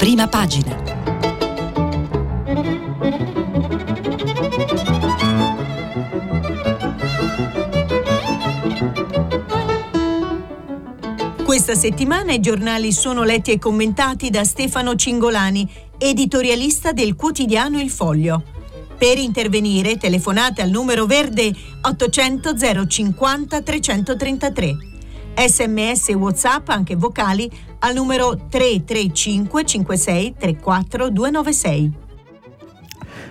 Prima pagina. Questa settimana i giornali sono letti e commentati da Stefano Cingolani, editorialista del quotidiano Il Foglio. Per intervenire telefonate al numero verde 800 050 333. Sms e WhatsApp anche vocali al numero 335 56 34 296.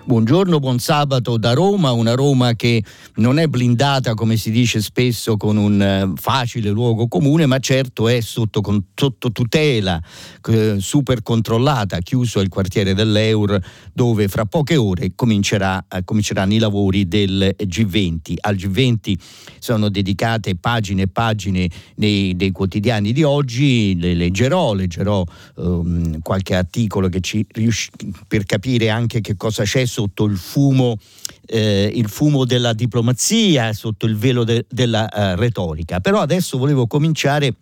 Buongiorno, buon sabato da Roma, una Roma che non è blindata come si dice spesso con un eh, facile luogo comune, ma certo è sotto, sotto tutela, eh, super controllata, chiuso il quartiere dell'Eur dove fra poche ore comincerà, eh, cominceranno i lavori del G20. Al G20 sono dedicate pagine e pagine nei, dei quotidiani di oggi, le leggerò, leggerò um, qualche articolo ci, per capire anche che cosa c'è sotto il fumo, eh, il fumo della diplomazia, sotto il velo de, della uh, retorica. Però adesso volevo cominciare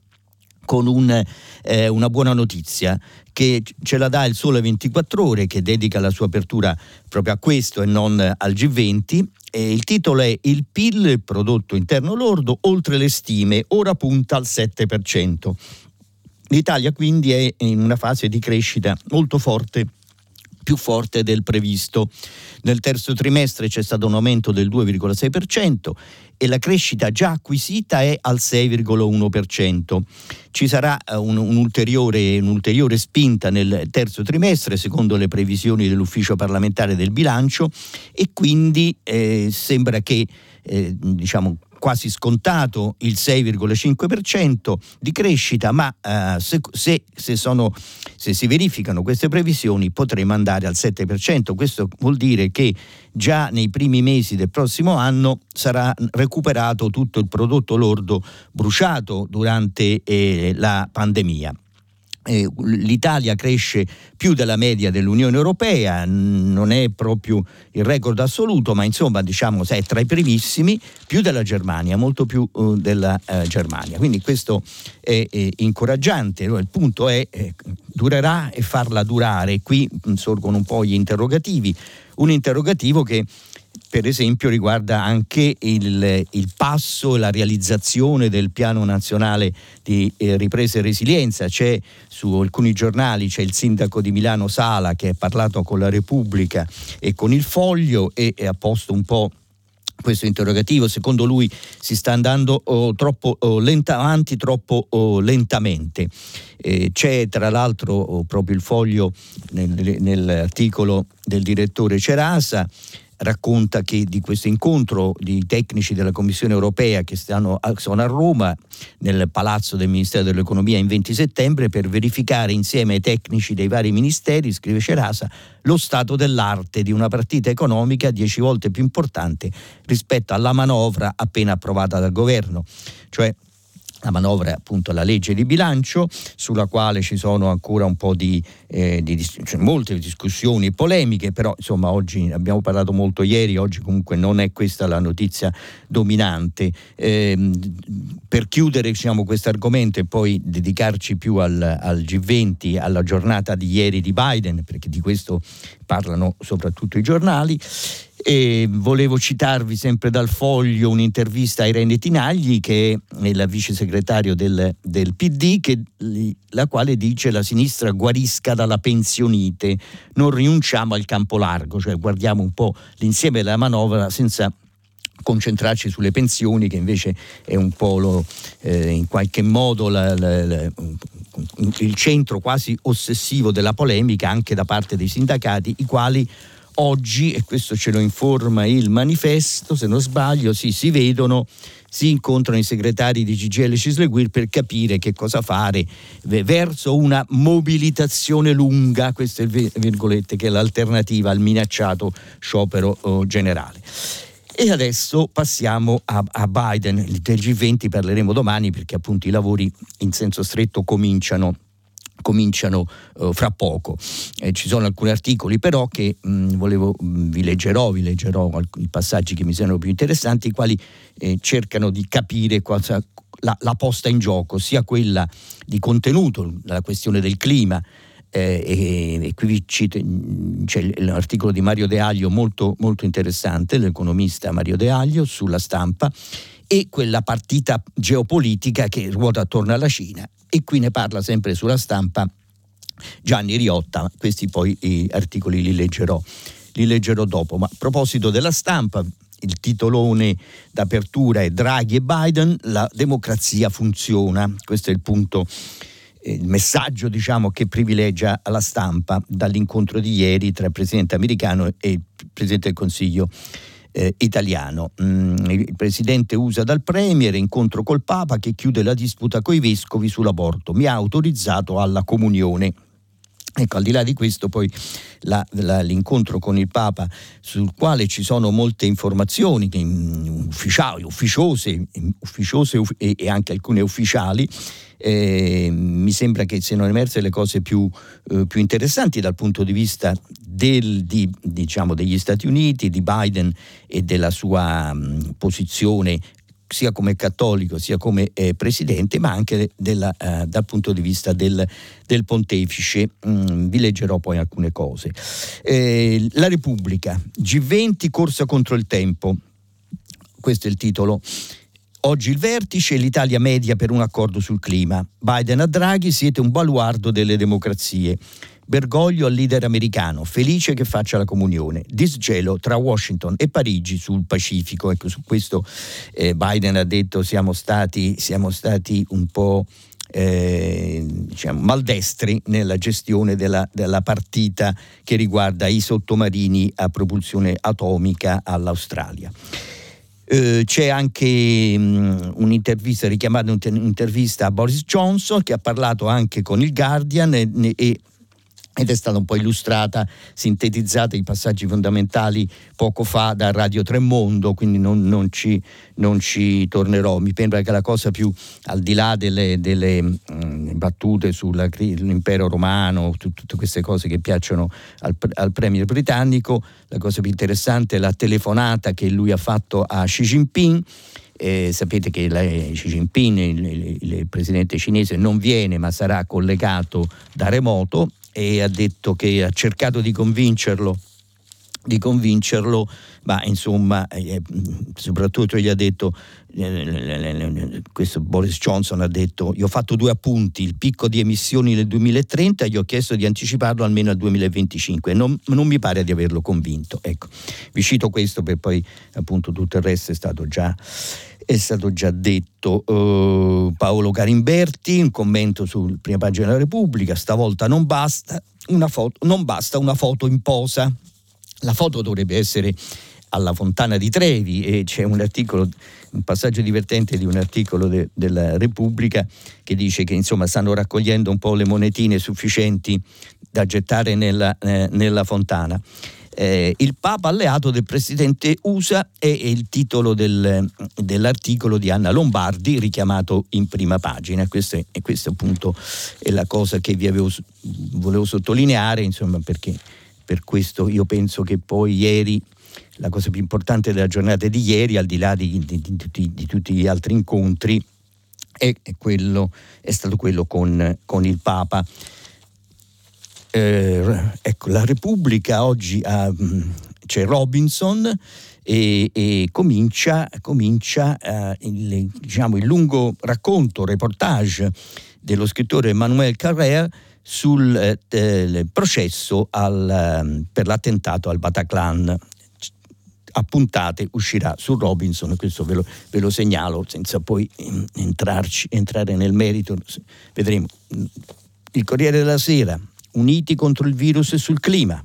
con un, eh, una buona notizia che ce la dà il Sole 24 Ore, che dedica la sua apertura proprio a questo e non al G20. E il titolo è Il PIL, il prodotto interno lordo, oltre le stime, ora punta al 7%. L'Italia quindi è in una fase di crescita molto forte più forte del previsto. Nel terzo trimestre c'è stato un aumento del 2,6% e la crescita già acquisita è al 6,1%. Ci sarà eh, un, un'ulteriore, un'ulteriore spinta nel terzo trimestre secondo le previsioni dell'ufficio parlamentare del bilancio e quindi eh, sembra che eh, diciamo, quasi scontato il 6,5% di crescita, ma eh, se, se, sono, se, si verificano queste previsioni potremo andare al 7%. Questo vuol dire che già nei primi mesi del prossimo anno sarà recuperato tutto il prodotto lordo bruciato durante eh, la pandemia l'Italia cresce più della media dell'Unione Europea, non è proprio il record assoluto, ma insomma diciamo è tra i primissimi, più della Germania, molto più uh, della uh, Germania. Quindi questo è, incoraggiante, il punto è eh, durerà e farla durare. Qui sorgono un po' gli interrogativi, un interrogativo che per esempio riguarda anche il, il passo e la realizzazione del piano nazionale di eh, ripresa e resilienza. C'è su alcuni giornali c'è il sindaco di Milano Sala che ha parlato con la Repubblica e con il Foglio e, e ha posto un po' questo interrogativo. Secondo lui si sta andando oh, troppo oh, lenta, avanti troppo oh, lentamente. Eh, c'è tra l'altro oh, proprio il foglio nel, nell'articolo del direttore Cerasa racconta che di questo incontro di tecnici della Commissione europea che stanno, sono a Roma nel palazzo del Ministero dell'Economia in 20 settembre per verificare insieme ai tecnici dei vari ministeri, scrive Cerasa, lo stato dell'arte di una partita economica dieci volte più importante rispetto alla manovra appena approvata dal governo. Cioè la manovra è appunto la legge di bilancio sulla quale ci sono ancora un po' di, eh, di cioè molte discussioni e polemiche, però insomma oggi abbiamo parlato molto ieri, oggi comunque non è questa la notizia dominante. Eh, per chiudere diciamo, questo argomento e poi dedicarci più al, al G20, alla giornata di ieri di Biden, perché di questo parlano soprattutto i giornali, e volevo citarvi sempre dal foglio un'intervista a Irene Tinagli, che è la vice segretario del, del PD, che, la quale dice la sinistra guarisca dalla pensionite, non rinunciamo al campo largo, cioè guardiamo un po' l'insieme della manovra senza concentrarci sulle pensioni che invece è un po' lo, eh, in qualche modo la, la, la, il centro quasi ossessivo della polemica anche da parte dei sindacati i quali oggi, e questo ce lo informa il manifesto, se non sbaglio, sì, si vedono, si incontrano i segretari di CGL Cisleguir per capire che cosa fare verso una mobilitazione lunga, queste virgolette, che è l'alternativa al minacciato sciopero oh, generale. E adesso passiamo a, a, Biden, del G20 parleremo domani perché appunto i lavori in senso stretto cominciano cominciano uh, fra poco. Eh, ci sono alcuni articoli però che mh, mm, volevo, mh, mm, vi leggerò, vi leggerò alcuni passaggi che mi sembrano più interessanti, i quali eh, cercano di capire cosa, la, la posta in gioco, sia quella di contenuto, la questione del clima, eh, e, e, qui cito, c'è l'articolo di Mario De Aglio molto, molto interessante, l'economista Mario De Aglio sulla stampa e quella partita geopolitica che ruota attorno alla Cina e qui ne parla sempre sulla stampa Gianni Riotta, questi poi i articoli li leggerò, li leggerò dopo, ma a proposito della stampa il titolone d'apertura è Draghi e Biden, la democrazia funziona, questo è il punto il messaggio diciamo, che privilegia la stampa dall'incontro di ieri tra il presidente americano e il presidente del Consiglio eh, italiano. Mm, il presidente usa dal Premier, incontro col Papa che chiude la disputa coi vescovi sull'aborto. Mi ha autorizzato alla comunione. Ecco, al di là di questo poi la, la, l'incontro con il Papa sul quale ci sono molte informazioni ufficiali, ufficiose, ufficiose e, e anche alcune ufficiali, eh, mi sembra che siano emerse le cose più, eh, più interessanti dal punto di vista del, di, diciamo, degli Stati Uniti, di Biden e della sua mh, posizione sia come cattolico sia come eh, presidente, ma anche della, eh, dal punto di vista del, del pontefice. Mm, vi leggerò poi alcune cose. Eh, la Repubblica, G20 corsa contro il tempo. Questo è il titolo. Oggi il vertice e l'Italia media per un accordo sul clima. Biden a Draghi siete un baluardo delle democrazie. Bergoglio al leader americano, felice che faccia la comunione. Disgelo tra Washington e Parigi sul Pacifico. Ecco, su questo eh, Biden ha detto siamo stati, siamo stati un po' eh, diciamo, maldestri nella gestione della, della, partita che riguarda i sottomarini a propulsione atomica all'Australia. Eh, c'è anche mh, un'intervista, richiamata un'intervista a Boris Johnson che ha parlato anche con il Guardian e, e ed è stata un po' illustrata, sintetizzata i passaggi fondamentali poco fa da Radio Tremondo, quindi non, non, ci, non ci, tornerò. Mi sembra che la cosa più, al di là delle, delle mh, mm, battute sull'impero romano, tu, tutte queste cose che piacciono al, al premier britannico, la cosa più interessante è la telefonata che lui ha fatto a Xi Jinping. Eh, sapete che la, Xi Jinping, il, il, il, presidente cinese, non viene ma sarà collegato da remoto e ha detto che ha cercato di convincerlo di convincerlo, ma insomma, eh, soprattutto gli ha detto, eh, questo Boris Johnson ha detto, io ho fatto due appunti, il picco di emissioni nel 2030 e gli ho chiesto di anticiparlo almeno al 2025, non, non mi pare di averlo convinto. Ecco, vi cito questo per poi appunto tutto il resto è stato già è stato già detto uh, Paolo Garimberti, un commento sul prima pagina della Repubblica, stavolta non basta una foto, non basta una foto in posa. La foto dovrebbe essere alla Fontana di Trevi e c'è un articolo, un passaggio divertente di un articolo de, della Repubblica che dice che insomma stanno raccogliendo un po' le monetine sufficienti da gettare nella, eh, nella fontana eh, il Papa alleato del presidente USA è il titolo del, dell'articolo di Anna Lombardi richiamato in prima pagina. Questa è, questa appunto è la cosa che vi avevo, volevo sottolineare, insomma, perché per questo io penso che poi ieri la cosa più importante della giornata di ieri, al di là di, di, di, tutti, di tutti, gli altri incontri, è, quello, è stato quello con, con il Papa. Eh, ecco, la Repubblica oggi ha, c'è Robinson e, e comincia, comincia uh, il, diciamo, il, lungo racconto, reportage dello scrittore Emmanuel Carrère sul eh, processo al, um, per l'attentato al Bataclan. A puntate uscirà su Robinson, questo ve lo, ve lo segnalo senza poi entrarci, entrare nel merito, vedremo. Il Corriere della Sera, Uniti contro il virus e sul clima.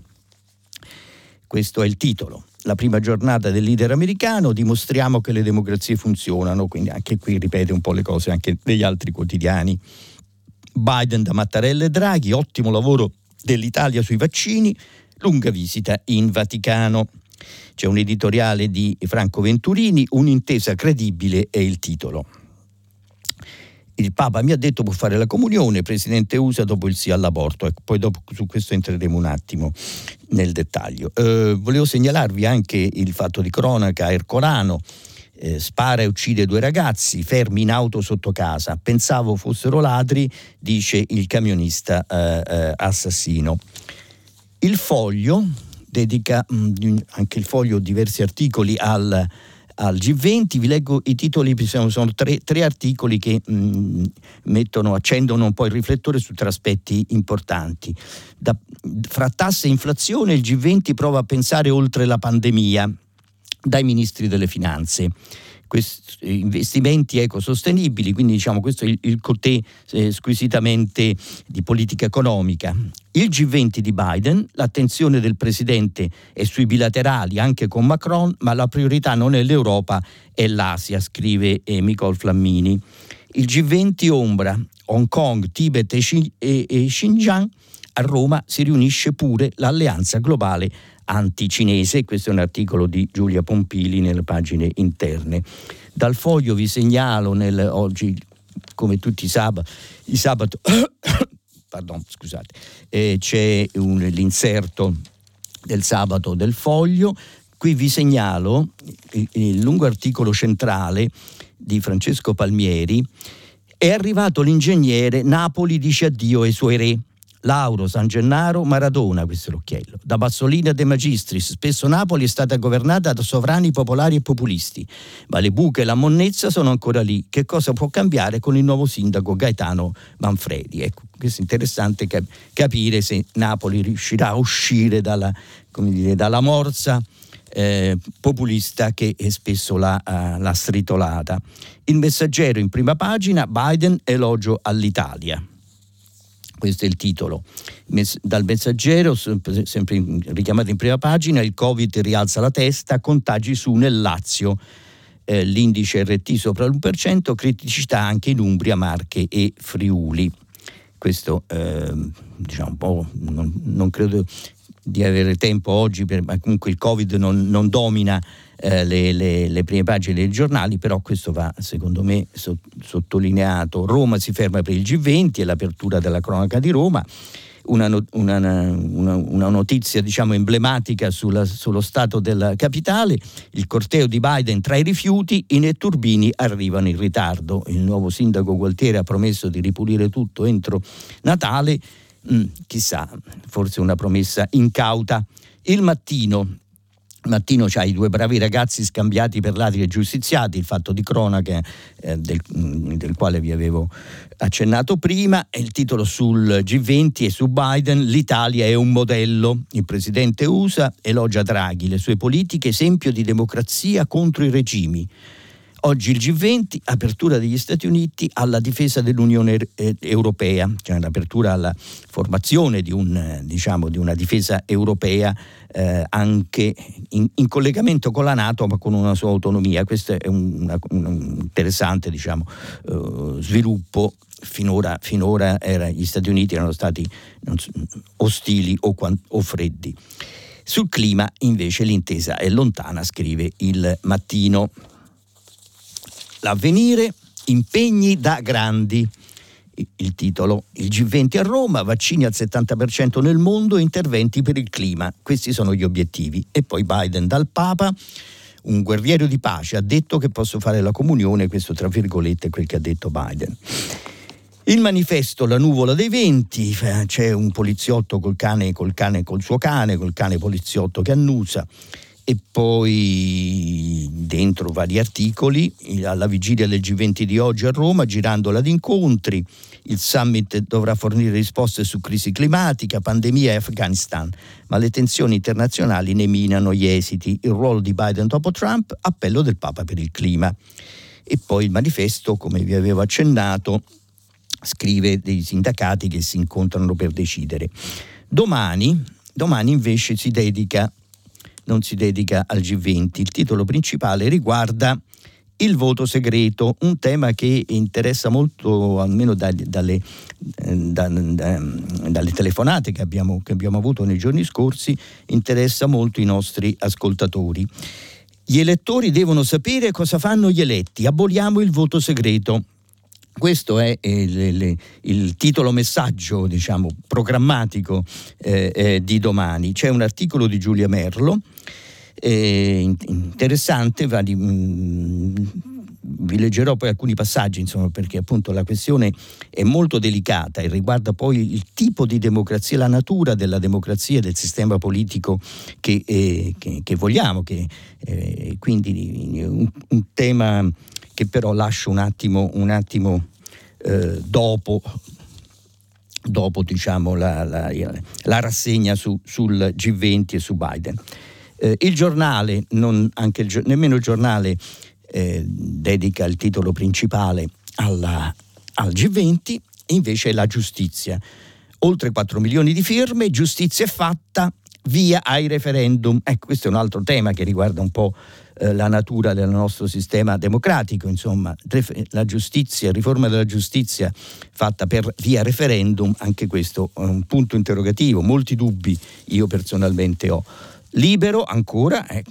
Questo è il titolo. La prima giornata del leader americano, dimostriamo che le democrazie funzionano, quindi anche qui ripete un po' le cose anche degli altri quotidiani. Biden da Mattarella e Draghi, ottimo lavoro dell'Italia sui vaccini, lunga visita in Vaticano. C'è un editoriale di Franco Venturini, un'intesa credibile è il titolo il Papa mi ha detto può fare la comunione, presidente USA dopo il sì all'aborto. Ecco, poi dopo su questo entreremo un attimo nel dettaglio. Eh, volevo segnalarvi anche il fatto di cronaca Ercolano. Eh, spara e uccide due ragazzi fermi in auto sotto casa. Pensavo fossero ladri, dice il camionista eh, eh, assassino. Il foglio dedica mh, mm, anche il foglio diversi articoli al, al G20, vi leggo i titoli, sono, sono tre, tre, articoli che mh, mm, mettono, accendono un po' il riflettore su tre aspetti importanti. Da, fra tasse e inflazione il G20 prova a pensare oltre la pandemia dai ministri delle finanze questi investimenti ecosostenibili, quindi diciamo questo è il, il cotè eh, squisitamente di politica economica. Il G20 di Biden, l'attenzione del Presidente è sui bilaterali anche con Macron, ma la priorità non è l'Europa, è l'Asia, scrive eh, Nicole Flammini. Il G20 ombra Hong Kong, Tibet e, e, e Xinjiang, a Roma si riunisce pure l'alleanza globale anticinese, questo è un articolo di Giulia Pompili nelle pagine interne. Dal foglio vi segnalo nel, oggi, come tutti i sabati, i sabato, pardon, scusate, eh, c'è un, l'inserto del sabato del foglio, qui vi segnalo il, il lungo articolo centrale di Francesco Palmieri, è arrivato l'ingegnere, Napoli dice addio ai suoi re. Lauro, San Gennaro, Maradona, questo è l'occhiello. Da Bassolina De Magistris, spesso Napoli è stata governata da sovrani popolari e populisti, ma le buche e la monnezza sono ancora lì. Che cosa può cambiare con il nuovo sindaco Gaetano Manfredi? Ecco, questo è interessante cap- capire se Napoli riuscirà a uscire dalla, dire, dalla morsa eh, populista che spesso l'ha, uh, l'ha stritolata. Il messaggero in prima pagina, Biden elogio all'Italia questo è il titolo. Dal messaggero, sempre richiamato in prima pagina, il Covid rialza la testa, contagi su nel Lazio, eh, l'indice RT sopra l'1%, criticità anche in Umbria, Marche e Friuli. Questo eh, diciamo un po', non, non, credo di avere tempo oggi, per, ma comunque il Covid non, non domina eh, le, le, le, prime pagine dei giornali, però questo va secondo me so, sottolineato. Roma si ferma per il G20 e l'apertura della cronaca di Roma. Una, una, una, una notizia diciamo, emblematica sulla, sullo stato della capitale, il corteo di Biden tra i rifiuti, i netturbini arrivano in ritardo. Il nuovo sindaco Gualtieri ha promesso di ripulire tutto entro Natale, mm, chissà, forse una promessa incauta. Il mattino, Mattino c'ha i due bravi ragazzi scambiati per ladri e giustiziati, il fatto di cronaca eh, del, mm, del, quale vi avevo accennato prima, e il titolo sul G20 e su Biden, l'Italia è un modello, il presidente USA elogia Draghi, le sue politiche esempio di democrazia contro i regimi. Oggi il G20, apertura degli Stati Uniti alla difesa dell'Unione eh, Europea, cioè l'apertura alla formazione di, un, diciamo, di una difesa europea eh, anche in, in, collegamento con la Nato ma con una sua autonomia. Questo è un, una, un interessante diciamo, uh, sviluppo. Finora, finora era, gli Stati Uniti erano stati so, ostili o, o freddi. Sul clima invece l'intesa è lontana, scrive il mattino. L'avvenire, impegni da grandi. Il titolo, il G20 a Roma, vaccini al 70% nel mondo, interventi per il clima. Questi sono gli obiettivi. E poi Biden dal Papa, un guerriero di pace, ha detto che posso fare la comunione, questo tra virgolette è quel che ha detto Biden. Il manifesto La nuvola dei venti, c'è un poliziotto col cane, col cane, col suo cane, col cane poliziotto che annusa e poi dentro vari articoli, alla vigilia del G20 di oggi a Roma, girandola ad incontri, il summit dovrà fornire risposte su crisi climatica, pandemia e Afghanistan, ma le tensioni internazionali ne minano gli esiti, il ruolo di Biden dopo Trump, appello del Papa per il clima. E poi il manifesto, come vi avevo accennato, scrive dei sindacati che si incontrano per decidere. Domani, domani invece si dedica non si dedica al G20. Il titolo principale riguarda il voto segreto, un tema che interessa molto, almeno da, dalle, eh, da, da, dalle, telefonate che abbiamo, che abbiamo avuto nei giorni scorsi, interessa molto i nostri ascoltatori. Gli elettori devono sapere cosa fanno gli eletti, aboliamo il voto segreto. Questo è il, il, titolo messaggio, diciamo, programmatico eh, eh, di domani. C'è un articolo di Giulia Merlo eh, interessante, va di, mh, mm, vi leggerò poi alcuni passaggi, insomma, perché appunto la questione è molto delicata e riguarda poi il tipo di democrazia, la natura della democrazia e del sistema politico che, eh, che, che vogliamo. Che, eh, quindi un, un, tema che però lascio un attimo, un attimo eh, dopo dopo diciamo, la, la, la, rassegna su, sul G20 e su Biden. Eh, il giornale, il, nemmeno il giornale eh, dedica il titolo principale alla, al G20, invece la giustizia. Oltre 4 milioni di firme, giustizia è fatta, via ai referendum. Ecco, questo è un altro tema che riguarda un po' eh, la natura del nostro sistema democratico, insomma, la giustizia, riforma della giustizia fatta per via referendum, anche questo è un punto interrogativo, molti dubbi io personalmente ho. Libero ancora, eh,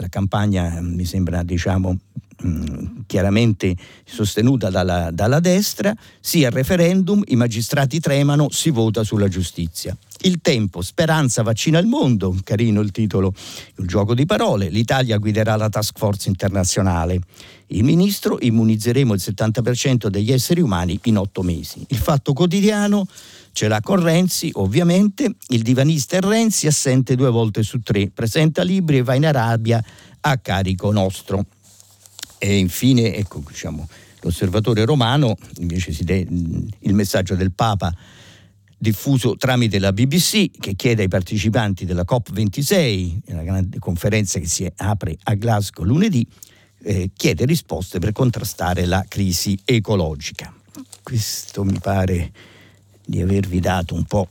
la campagna mi sembra diciamo Mm, chiaramente sostenuta dalla, dalla destra, sia il referendum, i magistrati tremano, si vota sulla giustizia. Il tempo, speranza vaccina il mondo, carino il titolo, il gioco di parole, l'Italia guiderà la task force internazionale. Il ministro immunizzeremo il 70% degli esseri umani in otto mesi. Il fatto quotidiano ce l'ha con Renzi, ovviamente, il divanista è Renzi, assente due volte su tre, presenta libri e va in Arabia a carico nostro. E infine, ecco, diciamo, l'osservatore romano, invece de- il messaggio del Papa diffuso tramite la BBC che chiede ai partecipanti della COP26, la grande conferenza che si apre a Glasgow lunedì, eh, chiede risposte per contrastare la crisi ecologica. Questo mi pare di avervi dato un po'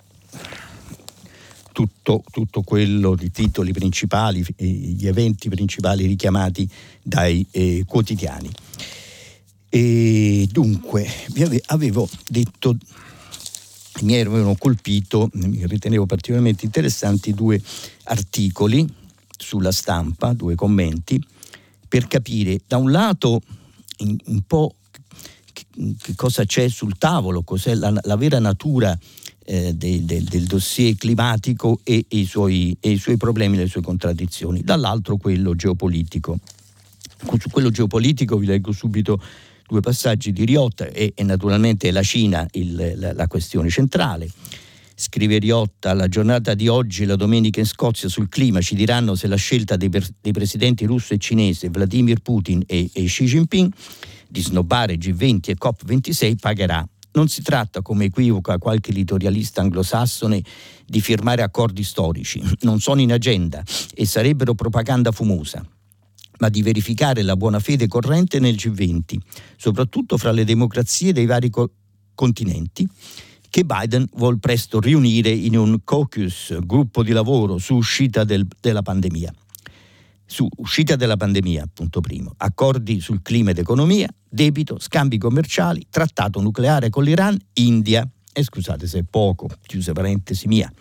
tutto, tutto quello di titoli principali, gli eventi principali richiamati dai eh, quotidiani. E dunque, vi avevo detto, mi avevano colpito, mi ritenevo particolarmente interessanti due articoli sulla stampa, due commenti, per capire da un lato un po' che cosa c'è sul tavolo, cos'è la, la vera natura eh, del, del, del, dossier climatico e, e, i suoi, e, i suoi, problemi, le sue contraddizioni, dall'altro quello geopolitico. Su quello geopolitico vi leggo subito due passaggi di Riotta e, e naturalmente la Cina il, la, la questione centrale. Scrive Riotta, la giornata di oggi, la domenica in Scozia sul clima ci diranno se la scelta dei, dei presidenti russo e cinese Vladimir Putin e, e Xi Jinping di snobbare G20 e COP26 pagherà. Non si tratta, come equivoca qualche editorialista anglosassone, di firmare accordi storici, non sono in agenda e sarebbero propaganda fumosa ma di verificare la buona fede corrente nel G20, soprattutto fra le democrazie dei vari co- continenti, che Biden vuol presto riunire in un caucus, gruppo di lavoro su uscita del, della pandemia. Su uscita della pandemia, punto primo, accordi sul clima ed economia, debito, scambi commerciali, trattato nucleare con l'Iran, India. E scusate se è poco, chiuse parentesi mia.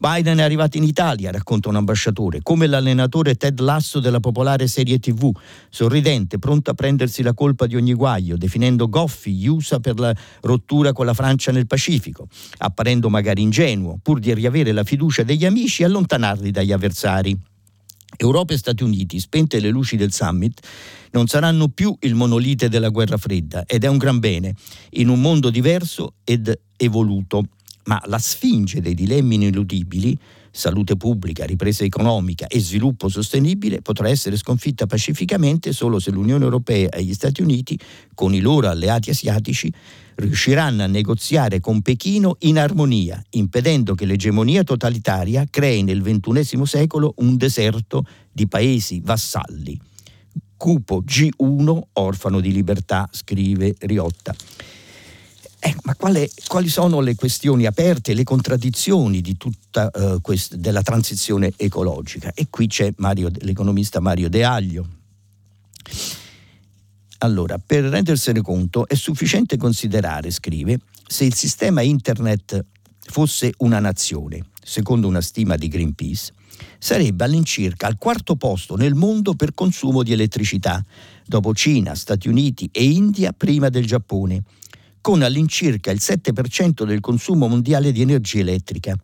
Biden è arrivato in Italia, racconta un ambasciatore, come l'allenatore Ted Lasso della popolare serie TV, sorridente, pronto a prendersi la colpa di ogni guaio, definendo goffi gli USA per la rottura con la Francia nel Pacifico, apparendo magari ingenuo, pur di riavere la fiducia degli amici e allontanarli dagli avversari. Europa e Stati Uniti, spente le luci del summit, non saranno più il monolite della guerra fredda ed è un gran bene, in un mondo diverso ed evoluto. Ma la sfinge dei dilemmi ineludibili, salute pubblica, ripresa economica e sviluppo sostenibile, potrà essere sconfitta pacificamente solo se l'Unione Europea e gli Stati Uniti, con i loro alleati asiatici, riusciranno a negoziare con Pechino in armonia, impedendo che l'egemonia totalitaria crei nel XXI secolo un deserto di paesi vassalli. Cupo G1, orfano di libertà, scrive Riotta. Eh, ma quale, quali sono le questioni aperte, le contraddizioni di tutta uh, quest- della transizione ecologica? E qui c'è Mario, l'economista Mario De Aglio allora, per rendersene conto è sufficiente considerare, scrive, se il sistema internet fosse una nazione, secondo una stima di Greenpeace, sarebbe all'incirca al quarto posto nel mondo per consumo di elettricità, dopo Cina, Stati Uniti e India prima del Giappone, con all'incirca il 7% del consumo mondiale di energia elettrica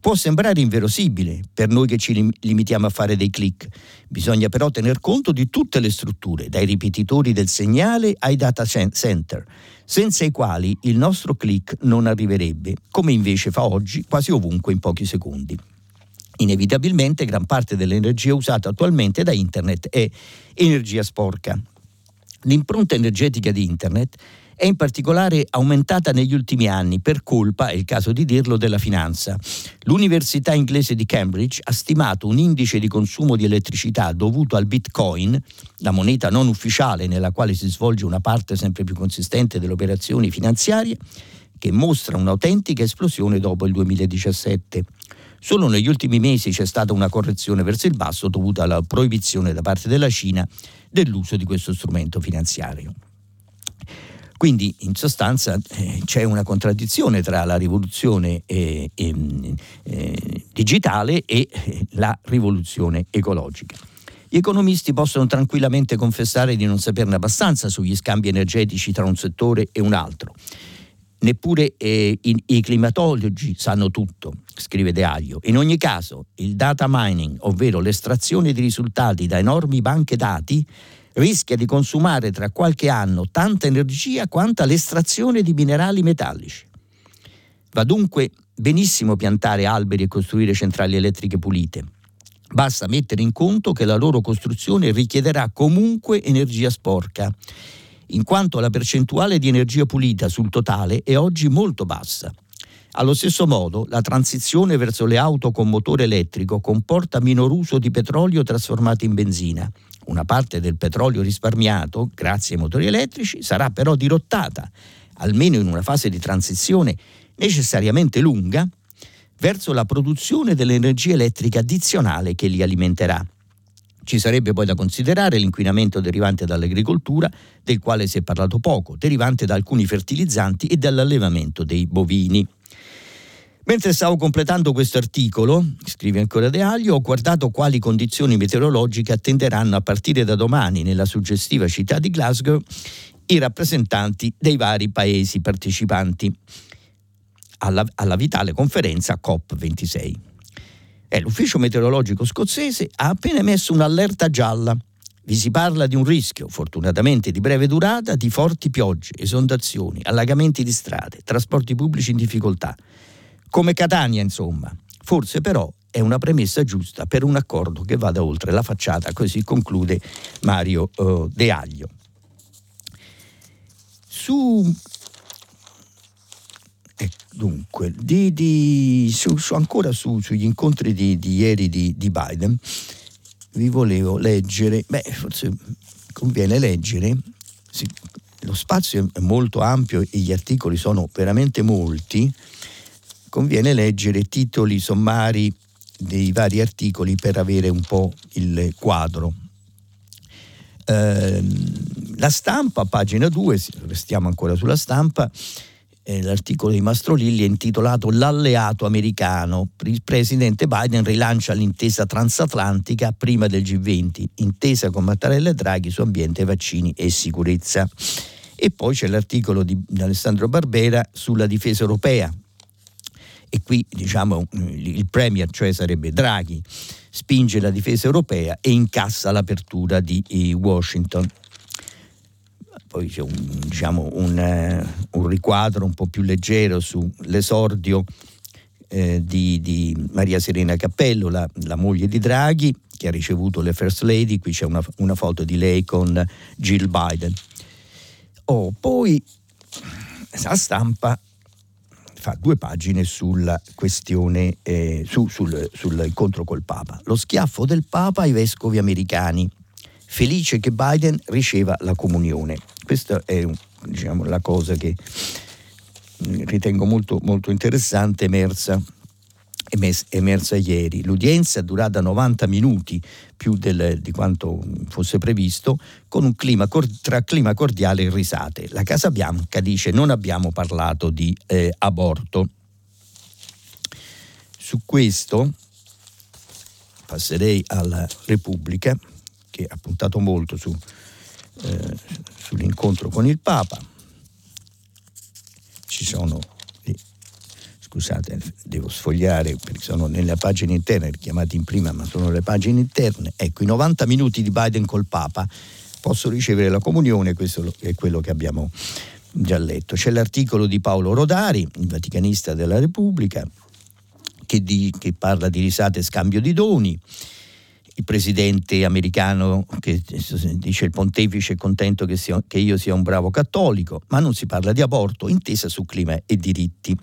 Può sembrare inverosimile per noi che ci limitiamo a fare dei click, bisogna però tener conto di tutte le strutture, dai ripetitori del segnale ai data center, senza i quali il nostro click non arriverebbe, come invece fa oggi quasi ovunque in pochi secondi. Inevitabilmente gran parte dell'energia usata attualmente da Internet è energia sporca. L'impronta energetica di Internet è in particolare aumentata negli ultimi anni per colpa, è il caso di dirlo, della finanza. L'Università inglese di Cambridge ha stimato un indice di consumo di elettricità dovuto al Bitcoin, la moneta non ufficiale nella quale si svolge una parte sempre più consistente delle operazioni finanziarie, che mostra un'autentica esplosione dopo il 2017. Solo negli ultimi mesi c'è stata una correzione verso il basso dovuta alla proibizione da parte della Cina dell'uso di questo strumento finanziario. Quindi in sostanza eh, c'è una contraddizione tra la rivoluzione eh, eh, digitale e eh, la rivoluzione ecologica. Gli economisti possono tranquillamente confessare di non saperne abbastanza sugli scambi energetici tra un settore e un altro. Neppure eh, i, i climatologi sanno tutto, scrive De Aglio. In ogni caso, il data mining, ovvero l'estrazione di risultati da enormi banche dati, rischia di consumare tra qualche anno tanta energia quanta l'estrazione di minerali metallici. Va dunque benissimo piantare alberi e costruire centrali elettriche pulite. Basta mettere in conto che la loro costruzione richiederà comunque energia sporca, in quanto la percentuale di energia pulita sul totale è oggi molto bassa. Allo stesso modo, la transizione verso le auto con motore elettrico comporta minor uso di petrolio trasformato in benzina una parte del petrolio risparmiato, grazie ai motori elettrici, sarà però dirottata, almeno in una fase di transizione necessariamente lunga, verso la produzione dell'energia elettrica addizionale che li alimenterà. Ci sarebbe poi da considerare l'inquinamento derivante dall'agricoltura, del quale si è parlato poco, derivante da alcuni fertilizzanti e dall'allevamento dei bovini. Mentre stavo completando questo articolo, scrive ancora De Aglio, ho guardato quali condizioni meteorologiche attenderanno a partire da domani nella suggestiva città di Glasgow i rappresentanti dei vari paesi partecipanti alla, alla vitale conferenza COP26. Eh, l'ufficio meteorologico scozzese ha appena emesso un'allerta gialla. Vi si parla di un rischio, fortunatamente di breve durata, di forti piogge, esondazioni, allagamenti di strade, trasporti pubblici in difficoltà come Catania, insomma. Forse però è una premessa giusta per un accordo che vada oltre la facciata, così conclude Mario uh, De Aglio. Su eh, dunque, di, di, su, su, ancora su, sugli incontri di, di ieri di, Biden, vi volevo leggere, beh, forse conviene leggere, sì, lo spazio è molto ampio e gli articoli sono veramente molti, conviene leggere titoli sommari dei vari articoli per avere un po' il quadro. Eh, la stampa, pagina 2, restiamo ancora sulla stampa, eh, l'articolo di Mastrolilli è intitolato L'alleato americano. Il presidente Biden rilancia l'intesa transatlantica prima del G20, intesa con Mattarella e Draghi su ambiente, vaccini e sicurezza. E poi c'è l'articolo di Alessandro Barbera sulla difesa europea, e qui diciamo il premier, cioè sarebbe Draghi, spinge la difesa europea e incassa l'apertura di Washington. Poi c'è un, diciamo, un, uh, un riquadro un po' più leggero sull'esordio eh, di, di, Maria Serena Cappello, la, la, moglie di Draghi, che ha ricevuto le First Lady, qui c'è una, una foto di lei con Jill Biden. Oh, poi la stampa fa due pagine sulla questione, eh, su, sul, sull'incontro col Papa. Lo schiaffo del Papa ai vescovi americani. Felice che Biden riceva la comunione. Questa è diciamo, la cosa che ritengo molto, molto interessante, emersa emersa ieri. L'udienza è durata 90 minuti più del, di quanto fosse previsto, con un clima tra clima cordiale e risate. La Casa Bianca dice non abbiamo parlato di eh, aborto. Su questo passerei alla Repubblica, che ha puntato molto su, eh, sull'incontro con il Papa. Ci sono scusate, devo sfogliare perché sono nelle pagine interne, chiamate in prima, ma sono le pagine interne. Ecco, i 90 minuti di Biden col Papa posso ricevere la comunione, questo è quello che abbiamo già letto. C'è l'articolo di Paolo Rodari, il vaticanista della Repubblica, che, di, che parla di risate e scambio di doni il presidente americano che dice il pontefice è contento che, sia, che, io sia un bravo cattolico, ma non si parla di aborto, intesa su clima e diritti.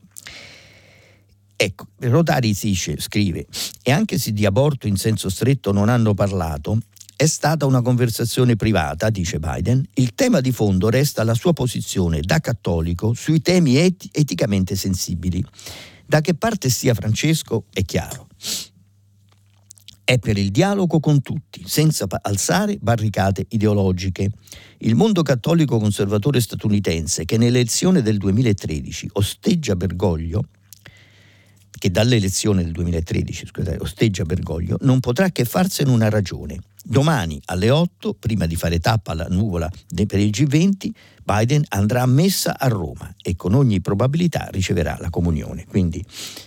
Ecco, Rodari dice, scrive, e anche se di aborto in senso stretto non hanno parlato, è stata una conversazione privata, dice Biden, il tema di fondo resta la sua posizione da cattolico sui temi eti- eticamente sensibili. Da che parte stia Francesco è chiaro è per il dialogo con tutti, senza alzare barricate ideologiche. Il mondo cattolico conservatore statunitense, che nell'elezione del 2013 osteggia Bergoglio, che dall'elezione del 2013 scusate, osteggia Bergoglio, non potrà che farsene una ragione. Domani alle 8, prima di fare tappa alla nuvola per il G20, Biden andrà a messa a Roma e con ogni probabilità riceverà la comunione. Quindi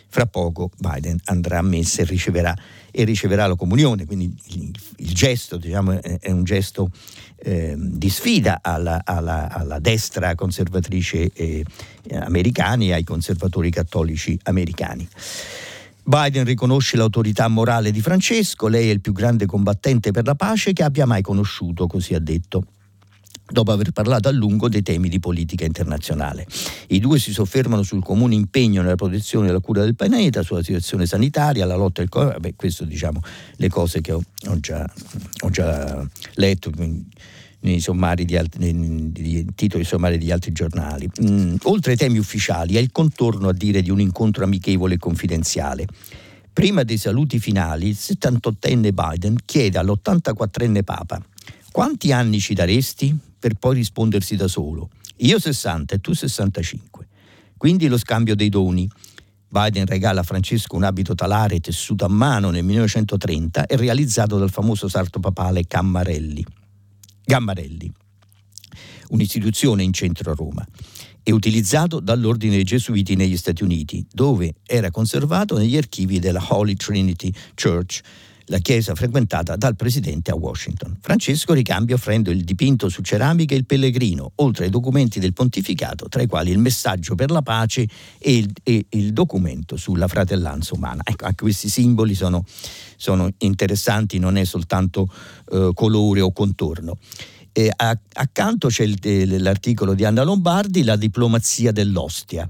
fra poco Biden andrà a messa e riceverà, e riceverà la comunione. Quindi il, il gesto diciamo, è, un gesto eh, di sfida alla, alla, alla destra conservatrice eh, americana e ai conservatori cattolici americani. Biden riconosce l'autorità morale di Francesco, lei è il più grande combattente per la pace che abbia mai conosciuto, così ha detto dopo aver parlato a lungo dei temi di politica internazionale. I due si soffermano sul comune impegno nella protezione e la cura del pianeta, sulla situazione sanitaria, la lotta al Covid, questo diciamo le cose che ho, ho, già, ho già, letto nei, di altri, nei, nei titoli sommari di altri giornali. Mm, oltre ai temi ufficiali, è il contorno a dire di un incontro amichevole e confidenziale. Prima dei saluti finali, il 78enne Biden chiede all'84enne Papa quanti anni ci daresti? Per poi rispondersi da solo. Io 60 e tu 65. Quindi lo scambio dei doni. Biden regala a Francesco un abito talare tessuto a mano nel 1930 e realizzato dal famoso sarto papale Cammarelli. Gammarelli, un'istituzione in centro a Roma e utilizzato dall'ordine dei Gesuiti negli Stati Uniti, dove era conservato negli archivi della Holy Trinity Church la chiesa frequentata dal presidente a Washington. Francesco ricambia offrendo il dipinto su ceramica e il pellegrino, oltre ai documenti del pontificato, tra i quali il messaggio per la pace e il, e il documento sulla fratellanza umana. Ecco, anche questi simboli sono, sono interessanti, non è soltanto eh, colore o contorno. E accanto c'è il, l'articolo di Anna Lombardi, La diplomazia dell'ostia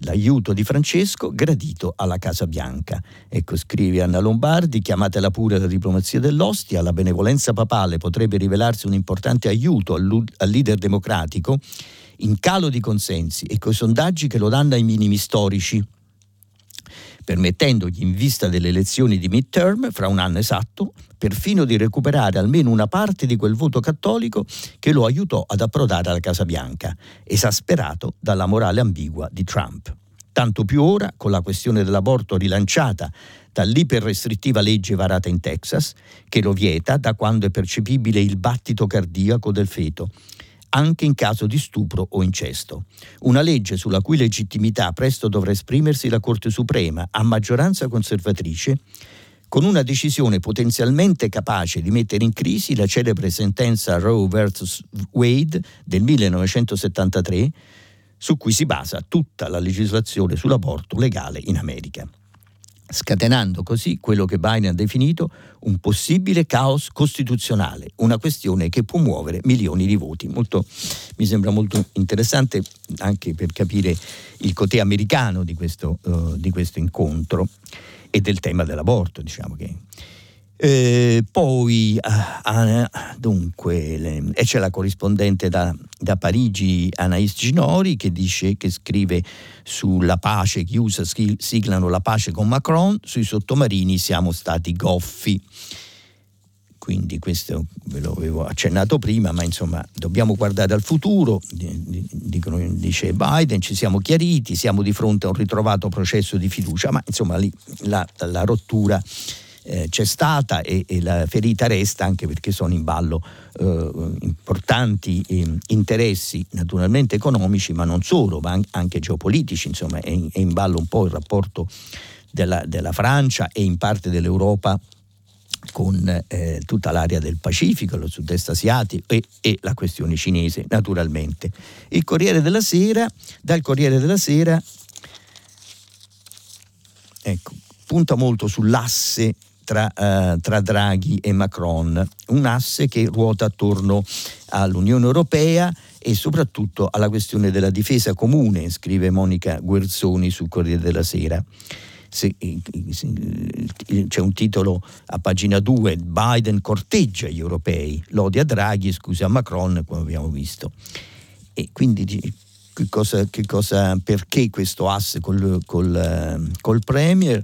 l'aiuto di Francesco gradito alla Casa Bianca. Ecco, scrive Anna Lombardi, chiamatela pure la diplomazia dell'ostia, la benevolenza papale potrebbe rivelarsi un importante aiuto al, al leader democratico in calo di consensi e coi sondaggi che lo danno ai minimi storici permettendogli in vista delle elezioni di midterm fra un anno esatto perfino di recuperare almeno una parte di quel voto cattolico che lo aiutò ad approdare alla Casa Bianca, esasperato dalla morale ambigua di Trump. Tanto più ora, con la questione dell'aborto rilanciata dall'iperrestrittiva legge varata in Texas, che lo vieta da quando è percepibile il battito cardiaco del feto anche in caso di stupro o incesto. Una legge sulla cui legittimità presto dovrà esprimersi la Corte Suprema, a maggioranza conservatrice, con una decisione potenzialmente capace di mettere in crisi la celebre sentenza Roe vs. Wade del 1973, su cui si basa tutta la legislazione sull'aborto legale in America scatenando così quello che Biden ha definito un possibile caos costituzionale, una questione che può muovere milioni di voti. Molto, mi sembra molto interessante anche per capire il cotè americano di questo, uh, di questo incontro e del tema dell'aborto, diciamo che eh, poi, ah, dunque, le, e c'è la corrispondente da, da, Parigi, Anais Ginori, che, dice, che scrive sulla pace, che USA siglano la pace con Macron, sui sottomarini siamo stati goffi. Quindi questo ve lo avevo accennato prima, ma insomma dobbiamo guardare al futuro, dicono, dice Biden, ci siamo chiariti, siamo di fronte a un ritrovato processo di fiducia, ma insomma lì la, la rottura eh, c'è stata e, e, la ferita resta anche perché sono in ballo eh, importanti eh, interessi naturalmente economici ma non solo, ma anche geopolitici, insomma è in, è in ballo un po' il rapporto della, della Francia e in parte dell'Europa con eh, tutta l'area del Pacifico, lo sud-est asiatico e, e, la questione cinese, naturalmente. Il Corriere della Sera, dal Corriere della Sera, ecco, punta molto sull'asse tra, uh, tra, Draghi e Macron, un asse che ruota attorno all'Unione Europea e soprattutto alla questione della difesa comune, scrive Monica Guerzoni sul Corriere della Sera. Se, c'è un titolo a pagina 2, Biden corteggia gli europei, lode a Draghi scusa Macron, come abbiamo visto. E quindi che cosa, che cosa, perché questo asse col, col, col Premier,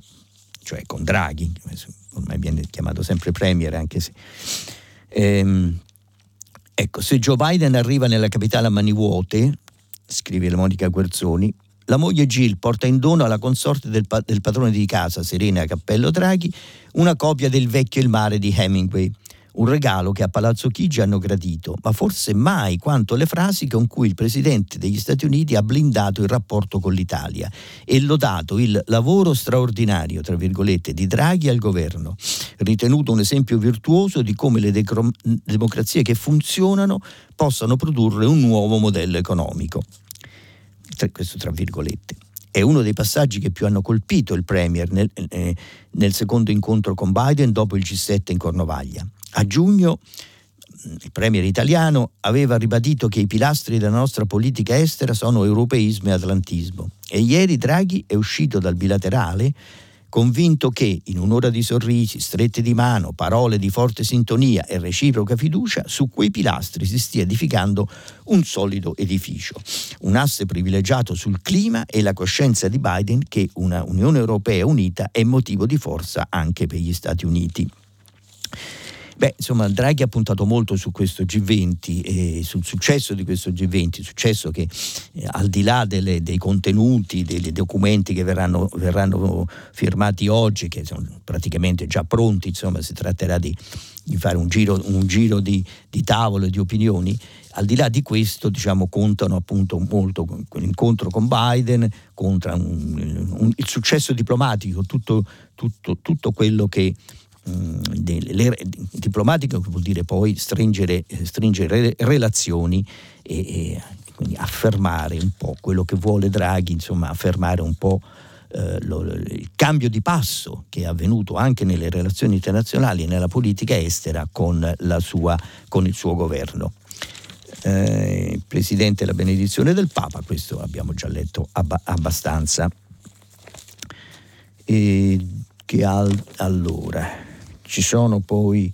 cioè con Draghi, ormai viene chiamato sempre Premier anche se... Ehm, ecco, se Joe Biden arriva nella capitale a mani vuote, scrive Monica Guerzoni, la moglie Jill porta in dono alla consorte del, pa- del padrone di casa, Serena Cappello Draghi, una copia del Vecchio il mare di Hemingway, un regalo che a Palazzo Chigi hanno gradito, ma forse mai quanto le frasi con cui il Presidente degli Stati Uniti ha blindato il rapporto con l'Italia e lodato il lavoro straordinario, tra virgolette, di Draghi al governo, ritenuto un esempio virtuoso di come le decro- democrazie che funzionano possano produrre un nuovo modello economico. Questo tra virgolette è uno dei passaggi che più hanno colpito il Premier nel, eh, nel, secondo incontro con Biden dopo il G7 in Cornovaglia. A giugno il Premier italiano aveva ribadito che i pilastri della nostra politica estera sono europeismo e atlantismo e ieri Draghi è uscito dal bilaterale convinto che in un'ora di sorrisi, strette di mano, parole di forte sintonia e reciproca fiducia, su quei pilastri si stia edificando un solido edificio, un asse privilegiato sul clima e la coscienza di Biden che una Unione Europea unita è motivo di forza anche per gli Stati Uniti. Beh, insomma, Draghi ha puntato molto su questo G20 e sul successo di questo G20, successo che eh, al di là delle, dei contenuti, dei documenti che verranno, verranno, firmati oggi, che sono praticamente già pronti, insomma, si tratterà di, di fare un giro, un giro di, di tavolo e di opinioni, al di là di questo diciamo, contano appunto molto l'incontro con Biden, conta un, un, il successo diplomatico, tutto, tutto, tutto quello che Mm, le, diplomatiche che vuol dire poi stringere, stringere relazioni e, e, quindi affermare un po' quello che vuole Draghi, insomma affermare un po' eh, lo, il cambio di passo che è avvenuto anche nelle relazioni internazionali e nella politica estera con, sua, con il suo governo. Eh, Presidente la benedizione del Papa, questo abbiamo già letto abba- abbastanza. E che al- allora ci sono poi,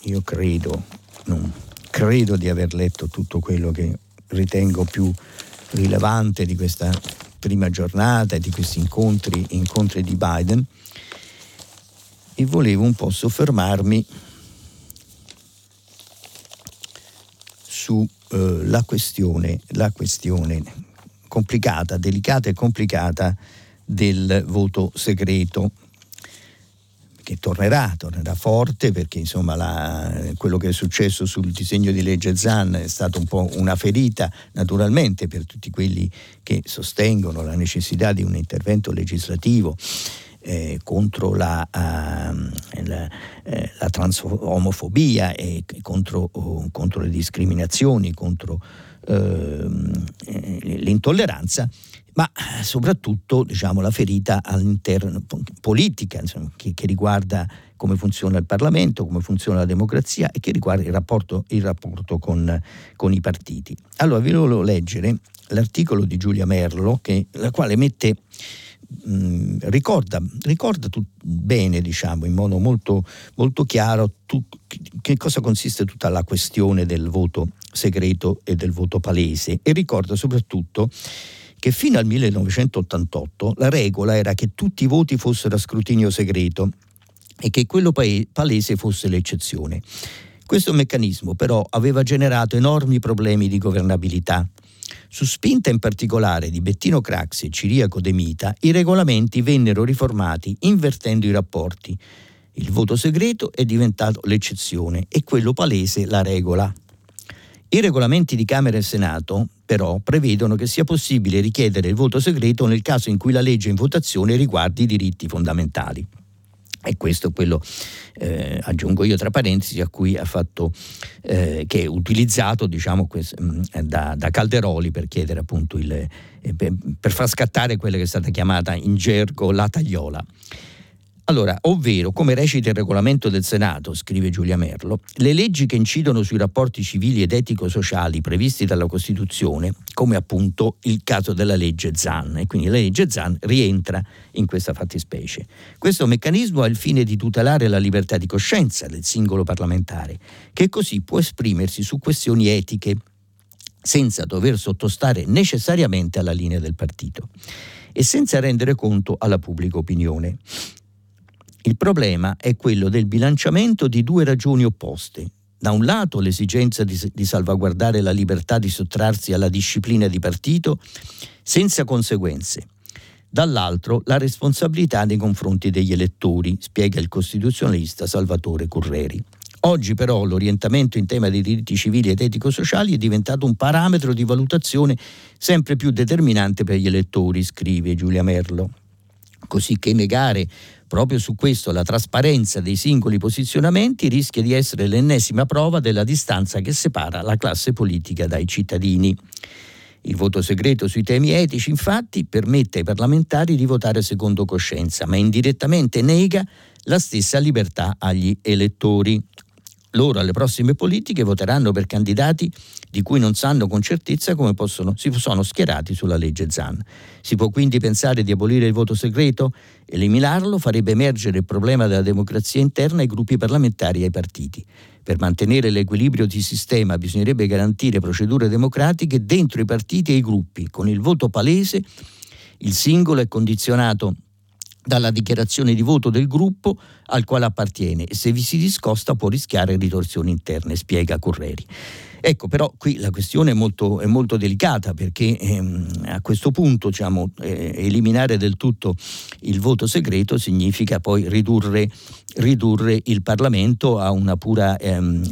io credo, non, credo di aver letto tutto quello che ritengo più rilevante di questa prima giornata e di questi incontri, incontri di Biden. E volevo un po' soffermarmi sulla eh, questione, la questione complicata, delicata e complicata del voto segreto che tornerà, tornerà forte perché insomma la, quello che è successo sul disegno di legge Zan è stata un po' una ferita naturalmente per tutti quelli che sostengono la necessità di un intervento legislativo eh, contro la, uh, la, eh, la transomofobia e contro, oh, contro, le discriminazioni, contro ehm, eh, l'intolleranza ma soprattutto diciamo, la ferita politica insomma, che, che, riguarda come funziona il Parlamento, come funziona la democrazia e che riguarda il rapporto, il rapporto con, con, i partiti. Allora vi volevo leggere l'articolo di Giulia Merlo, che, la quale mette, mh, ricorda, ricorda tu, bene, diciamo, in modo molto, molto chiaro tu, che cosa consiste tutta la questione del voto segreto e del voto palese e ricorda soprattutto che fino al 1988 la regola era che tutti i voti fossero a scrutinio segreto e che quello palese fosse l'eccezione. Questo meccanismo però aveva generato enormi problemi di governabilità Su spinta in particolare di Bettino Craxi e Ciriaco De Mita, i regolamenti vennero riformati invertendo i rapporti. Il voto segreto è diventato l'eccezione e quello palese la regola. I regolamenti di Camera e Senato, però, prevedono che sia possibile richiedere il voto segreto nel caso in cui la legge in votazione riguardi i diritti fondamentali. E questo è quello, eh, aggiungo io tra parentesi, a cui ha fatto, eh, che è utilizzato diciamo, mm, da, da, Calderoli per chiedere appunto il, eh, per, per far scattare quella che è stata chiamata in gergo la tagliola. Allora, ovvero, come recita il regolamento del Senato, scrive Giulia Merlo, le leggi che incidono sui rapporti civili ed etico-sociali previsti dalla Costituzione, come appunto il caso della legge ZAN, e quindi la legge ZAN rientra in questa fattispecie. Questo meccanismo ha il fine di tutelare la libertà di coscienza del singolo parlamentare, che così può esprimersi su questioni etiche senza dover sottostare necessariamente alla linea del partito e senza rendere conto alla pubblica opinione. Il problema è quello del bilanciamento di due ragioni opposte. Da un lato l'esigenza di, di, salvaguardare la libertà di sottrarsi alla disciplina di partito senza conseguenze. Dall'altro la responsabilità nei confronti degli elettori, spiega il costituzionalista Salvatore Curreri. Oggi però l'orientamento in tema dei diritti civili ed etico-sociali è diventato un parametro di valutazione sempre più determinante per gli elettori, scrive Giulia Merlo. Così che negare Proprio su questo la trasparenza dei singoli posizionamenti rischia di essere l'ennesima prova della distanza che separa la classe politica dai cittadini. Il voto segreto sui temi etici, infatti, permette ai parlamentari di votare secondo coscienza, ma indirettamente nega la stessa libertà agli elettori. Loro alle prossime politiche voteranno per candidati di cui non sanno con certezza come possono, si sono schierati sulla legge ZAN. Si può quindi pensare di abolire il voto segreto? Eliminarlo farebbe emergere il problema della democrazia interna ai gruppi parlamentari e ai partiti. Per mantenere l'equilibrio di sistema bisognerebbe garantire procedure democratiche dentro i partiti e i gruppi. Con il voto palese il singolo è condizionato dalla dichiarazione di voto del gruppo al quale appartiene e se vi si discosta può rischiare ritorsioni interne, spiega Correri. Ecco, però qui la questione è molto, è molto delicata perché ehm, a questo punto diciamo, eh, eliminare del tutto il voto segreto significa poi ridurre, ridurre il Parlamento a una, pura, ehm,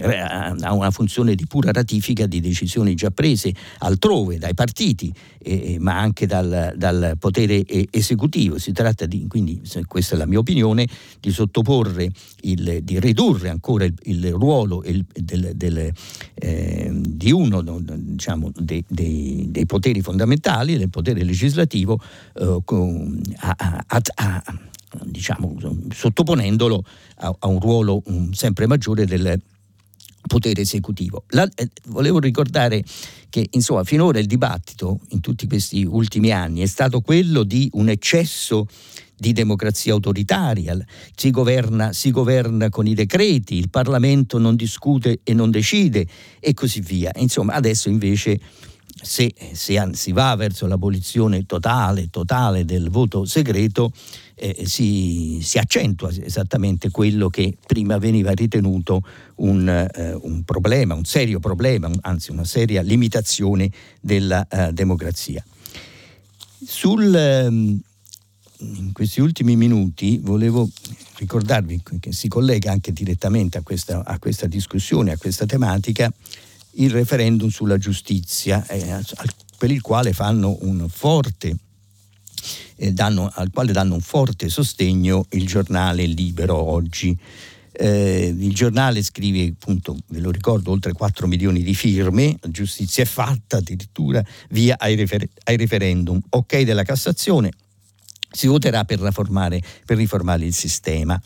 a una, funzione di pura ratifica di decisioni già prese altrove dai partiti, eh, ma anche dal, dal potere esecutivo. Si tratta di, quindi, questa è la mia opinione, di sottoporre, il, di ridurre ancora il, il ruolo il, del, del eh, di uno diciamo, dei, dei, dei, poteri fondamentali, del potere legislativo, eh, a, a, a, diciamo, sottoponendolo a, un ruolo um, sempre maggiore del potere esecutivo. La, eh, volevo ricordare che insomma finora il dibattito in tutti questi ultimi anni è stato quello di un eccesso di democrazia autoritaria, si governa, si governa con i decreti, il Parlamento non discute e non decide e così via. Insomma, adesso invece se, se si va verso l'abolizione totale, totale del voto segreto, eh, si, si, accentua esattamente quello che prima veniva ritenuto un, eh, un problema, un serio problema, un, anzi una seria limitazione della eh, democrazia. Sul, ehm, in questi ultimi minuti volevo ricordarvi che si collega anche direttamente a questa, a questa discussione, a questa tematica, il referendum sulla giustizia, eh, per il quale fanno un forte eh, danno, al quale danno un forte sostegno il giornale Libero oggi. Eh, il giornale scrive, appunto, ve lo ricordo, oltre 4 milioni di firme, giustizia è fatta addirittura via ai, refer- ai referendum, ok della Cassazione, si voterà per, per riformare il sistema.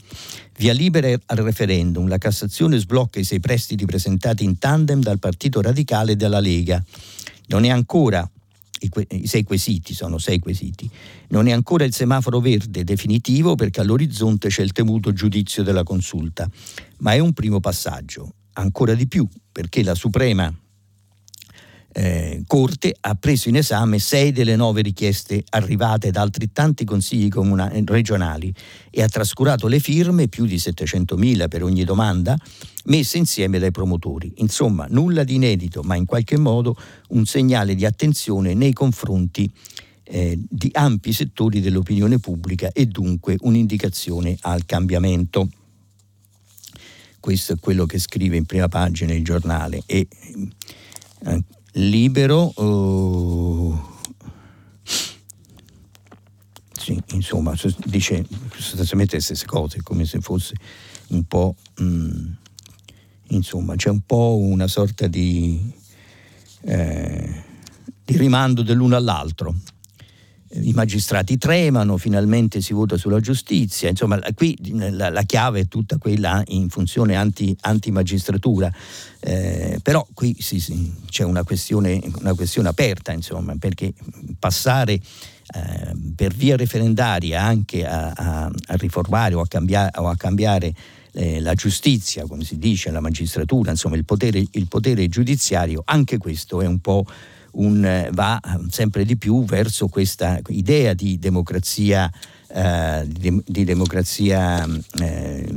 Via libera al referendum, la Cassazione sblocca i sei prestiti presentati in tandem dal Partito Radicale e dalla Lega. Non è ancora i, sei quesiti, sono sei quesiti. Non è ancora il semaforo verde definitivo perché all'orizzonte c'è il temuto giudizio della consulta, ma è un primo passaggio. Ancora di più perché la Suprema eh, Corte ha preso in esame sei delle nove richieste arrivate da altrettanti consigli comuna- regionali e ha trascurato le firme, più di 700.000 per ogni domanda, messe insieme dai promotori. Insomma, nulla di inedito, ma in qualche modo un segnale di attenzione nei confronti eh, di ampi settori dell'opinione pubblica e dunque un'indicazione al cambiamento. Questo è quello che scrive in prima pagina il giornale e eh, libero. Uh, sì, insomma, dice sostanzialmente le stesse cose, come se fosse un po'. Mm, insomma, c'è un po' una sorta di, eh, di rimando dell'uno all'altro i magistrati tremano, finalmente si vota sulla giustizia, insomma qui la, la chiave è tutta quella in funzione anti, anti-magistratura, eh, però qui sì, sì, c'è una questione, una questione, aperta, insomma, perché passare eh, per via referendaria anche a, a, a riformare o a cambiare, o a cambiare eh, la giustizia, come si dice, la magistratura, insomma il potere, il potere giudiziario, anche questo è un po' un, va sempre di più verso questa idea di democrazia, eh, di, di, democrazia eh,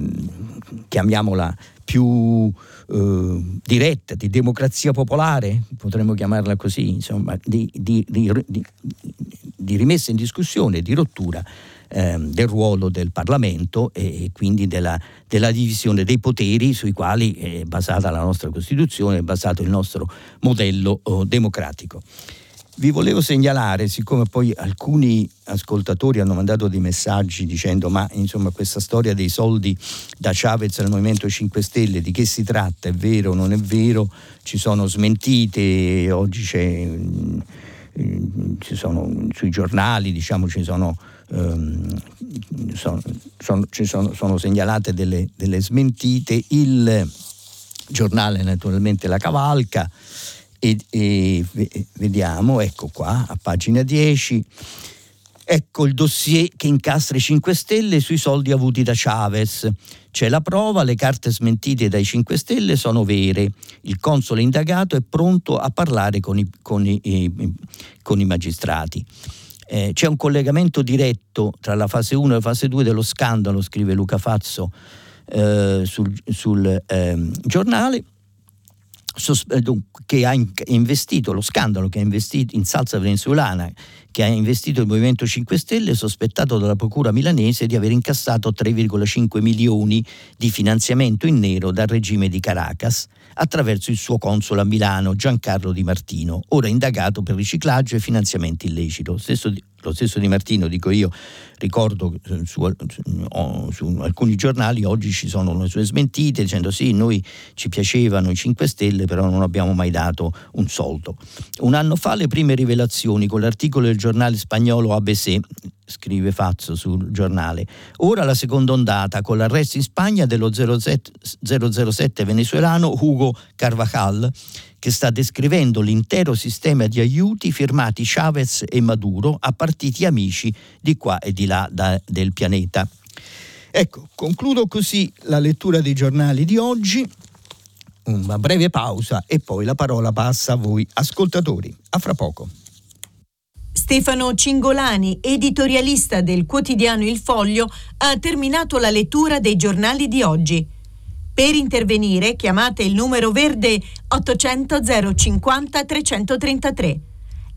chiamiamola più eh, diretta, di democrazia popolare, potremmo chiamarla così, insomma, di, di, di rimessa in discussione, di rottura eh, del ruolo del Parlamento e quindi della, della, divisione dei poteri sui quali è basata la nostra Costituzione, è basato il nostro modello oh, democratico. Vi volevo segnalare, siccome poi alcuni ascoltatori hanno mandato dei messaggi dicendo ma insomma questa storia dei soldi da Chavez al Movimento 5 Stelle, di che si tratta, è vero o non è vero, ci sono smentite, oggi c'è, mm, ci sono sui giornali, diciamo ci sono ehm, sono, sono, sono, sono, segnalate delle, delle, smentite, il giornale naturalmente la cavalca e, e vediamo, ecco qua a pagina 10. Ecco il dossier che incastra i 5 Stelle sui soldi avuti da Chavez. C'è la prova, le carte smentite dai 5 Stelle sono vere. Il console indagato è pronto a parlare con i, con i, con i magistrati. Eh, c'è un collegamento diretto tra la fase 1 e la fase 2 dello scandalo, scrive Luca Fazzo eh, sul, sul eh, giornale. Eh, che ha investito lo scandalo che ha investito in salsa venezuelana che ha investito il Movimento 5 Stelle sospettato dalla procura milanese di aver incassato 3,5 milioni di finanziamento in nero dal regime di Caracas attraverso il suo console a Milano Giancarlo Di Martino, ora indagato per riciclaggio e finanziamento illecito. Stesso lo stesso Di Martino, dico io, ricordo su, su, su, alcuni giornali oggi ci sono le sue smentite dicendo sì, noi ci piacevano i 5 Stelle, però non abbiamo mai dato un soldo. Un anno fa le prime rivelazioni con l'articolo del giornale spagnolo ABC scrive Fazzo sul giornale. Ora la seconda ondata con l'arresto in Spagna dello 007, 007 venezuelano Hugo Carvajal che sta descrivendo l'intero sistema di aiuti firmati Chavez e Maduro a partiti amici di qua e di là da, del pianeta. Ecco, concludo così la lettura dei giornali di oggi. Una breve pausa e poi la parola passa a voi ascoltatori. A fra poco. Stefano Cingolani, editorialista del quotidiano Il Foglio, ha terminato la lettura dei giornali di oggi. Per intervenire chiamate il numero verde 800 050 333.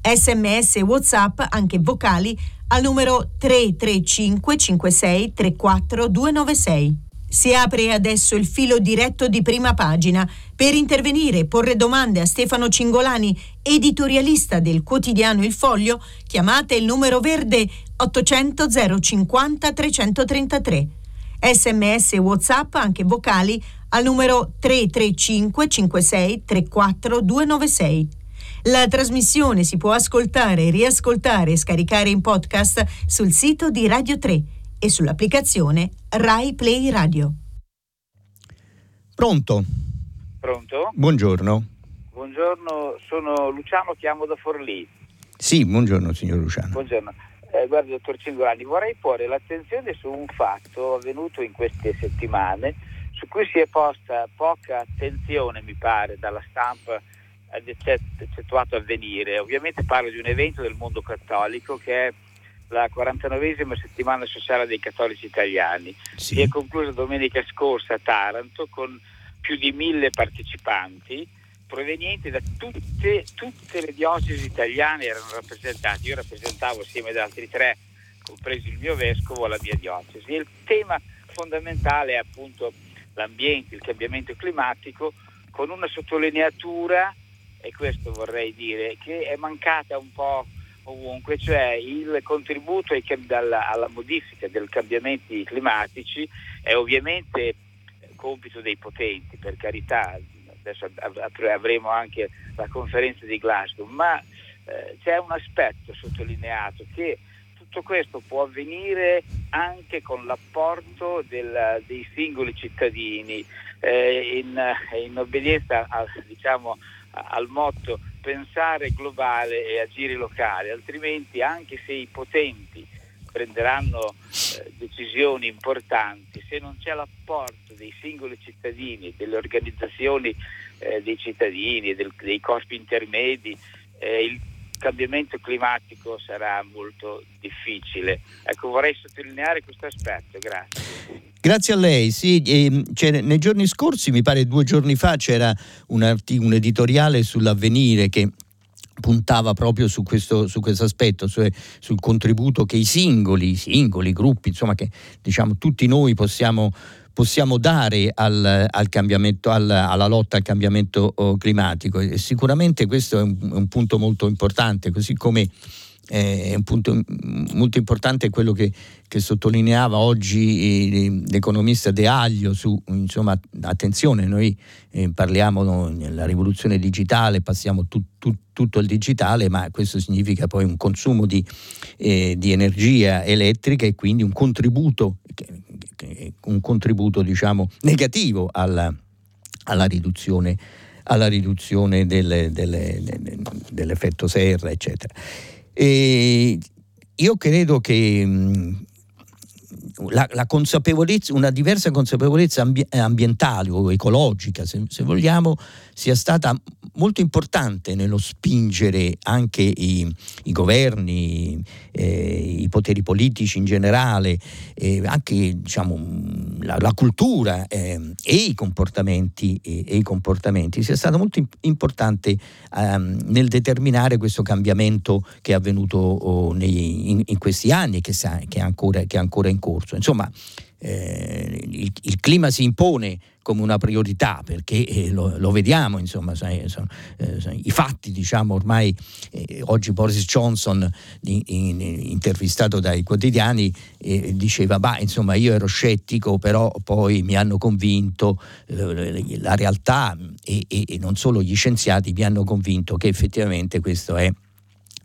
Sms WhatsApp, anche vocali, al numero 335 56 34 296. Si apre adesso il filo diretto di prima pagina. Per intervenire e porre domande a Stefano Cingolani, editorialista del quotidiano Il Foglio, chiamate il numero verde 800 050 333 sms e whatsapp anche vocali al numero 335 56 34 296. La trasmissione si può ascoltare, riascoltare e scaricare in podcast sul sito di Radio 3 e sull'applicazione Rai Play Radio. Pronto? Pronto? Buongiorno. Buongiorno, sono Luciano, chiamo da Forlì. Sì, buongiorno signor Luciano. Buongiorno. Eh, guardi, dottor Cingolani, vorrei porre l'attenzione su un fatto avvenuto in queste settimane su cui si è posta poca attenzione, mi pare, dalla stampa eccettuato avvenire. Ovviamente parlo di un evento del mondo cattolico che è la 49esima settimana sociale dei cattolici italiani. Sì. Si è conclusa domenica scorsa a Taranto con più di mille partecipanti provenienti da tutte, tutte le diocesi italiane erano rappresentate. Io rappresentavo assieme ad altri tre, compreso il mio vescovo, la mia diocesi. Il tema fondamentale è appunto l'ambiente, il cambiamento climatico, con una sottolineatura, e questo vorrei dire, che è mancata un po' ovunque, cioè il contributo alla modifica dei cambiamenti climatici è ovviamente compito dei potenti, per carità, adesso avremo anche la conferenza di Glasgow, ma eh, c'è un aspetto sottolineato che tutto questo può avvenire anche con l'apporto del, dei singoli cittadini eh, in, in, obbedienza a, diciamo, al motto pensare globale e agire locale, altrimenti anche se i potenti prenderanno eh, decisioni importanti, se non c'è l'apporto dei singoli cittadini, delle organizzazioni eh, dei cittadini, del, dei corpi intermedi, eh, il cambiamento climatico sarà molto difficile. Ecco, vorrei sottolineare questo aspetto, grazie. Grazie a lei, sì, eh, nei giorni scorsi, mi pare due giorni fa, c'era un, artic- un editoriale sull'avvenire che puntava proprio su questo, su questo aspetto, cioè sul contributo che i singoli, i singoli gruppi, insomma che diciamo tutti noi possiamo, possiamo dare al, al al, alla lotta al cambiamento oh, climatico. E sicuramente questo è un, un punto molto importante, così come è un punto molto importante quello che, che sottolineava oggi l'economista De Aglio su, insomma, attenzione, noi eh, parliamo della rivoluzione digitale, passiamo tu, tu, tutto al digitale, ma questo significa poi un consumo di, eh, di energia elettrica e quindi un contributo, un contributo diciamo, negativo alla, alla riduzione, alla riduzione delle, delle, dell'effetto serra, eccetera. E io credo che mm, la, la, consapevolezza, una diversa consapevolezza ambientale o ecologica, se, se vogliamo, sia stata molto importante nello spingere anche i, i governi, eh, i poteri politici in generale, eh, anche diciamo, la, la, cultura eh, e, i comportamenti, e, i comportamenti, sia stato molto importante ehm, nel determinare questo cambiamento che è avvenuto oh, nei, in, in, questi anni che, sa, che, ancora, che è ancora in corso. Insomma, eh, il, il, clima si impone come una priorità perché eh, lo, lo, vediamo, insomma, sai, sono, eh, i fatti, diciamo, ormai eh, oggi Boris Johnson, in, in, intervistato dai quotidiani, eh, diceva, bah, insomma, io ero scettico, però poi mi hanno convinto, la realtà e, e, e non solo gli scienziati mi hanno convinto che effettivamente questo è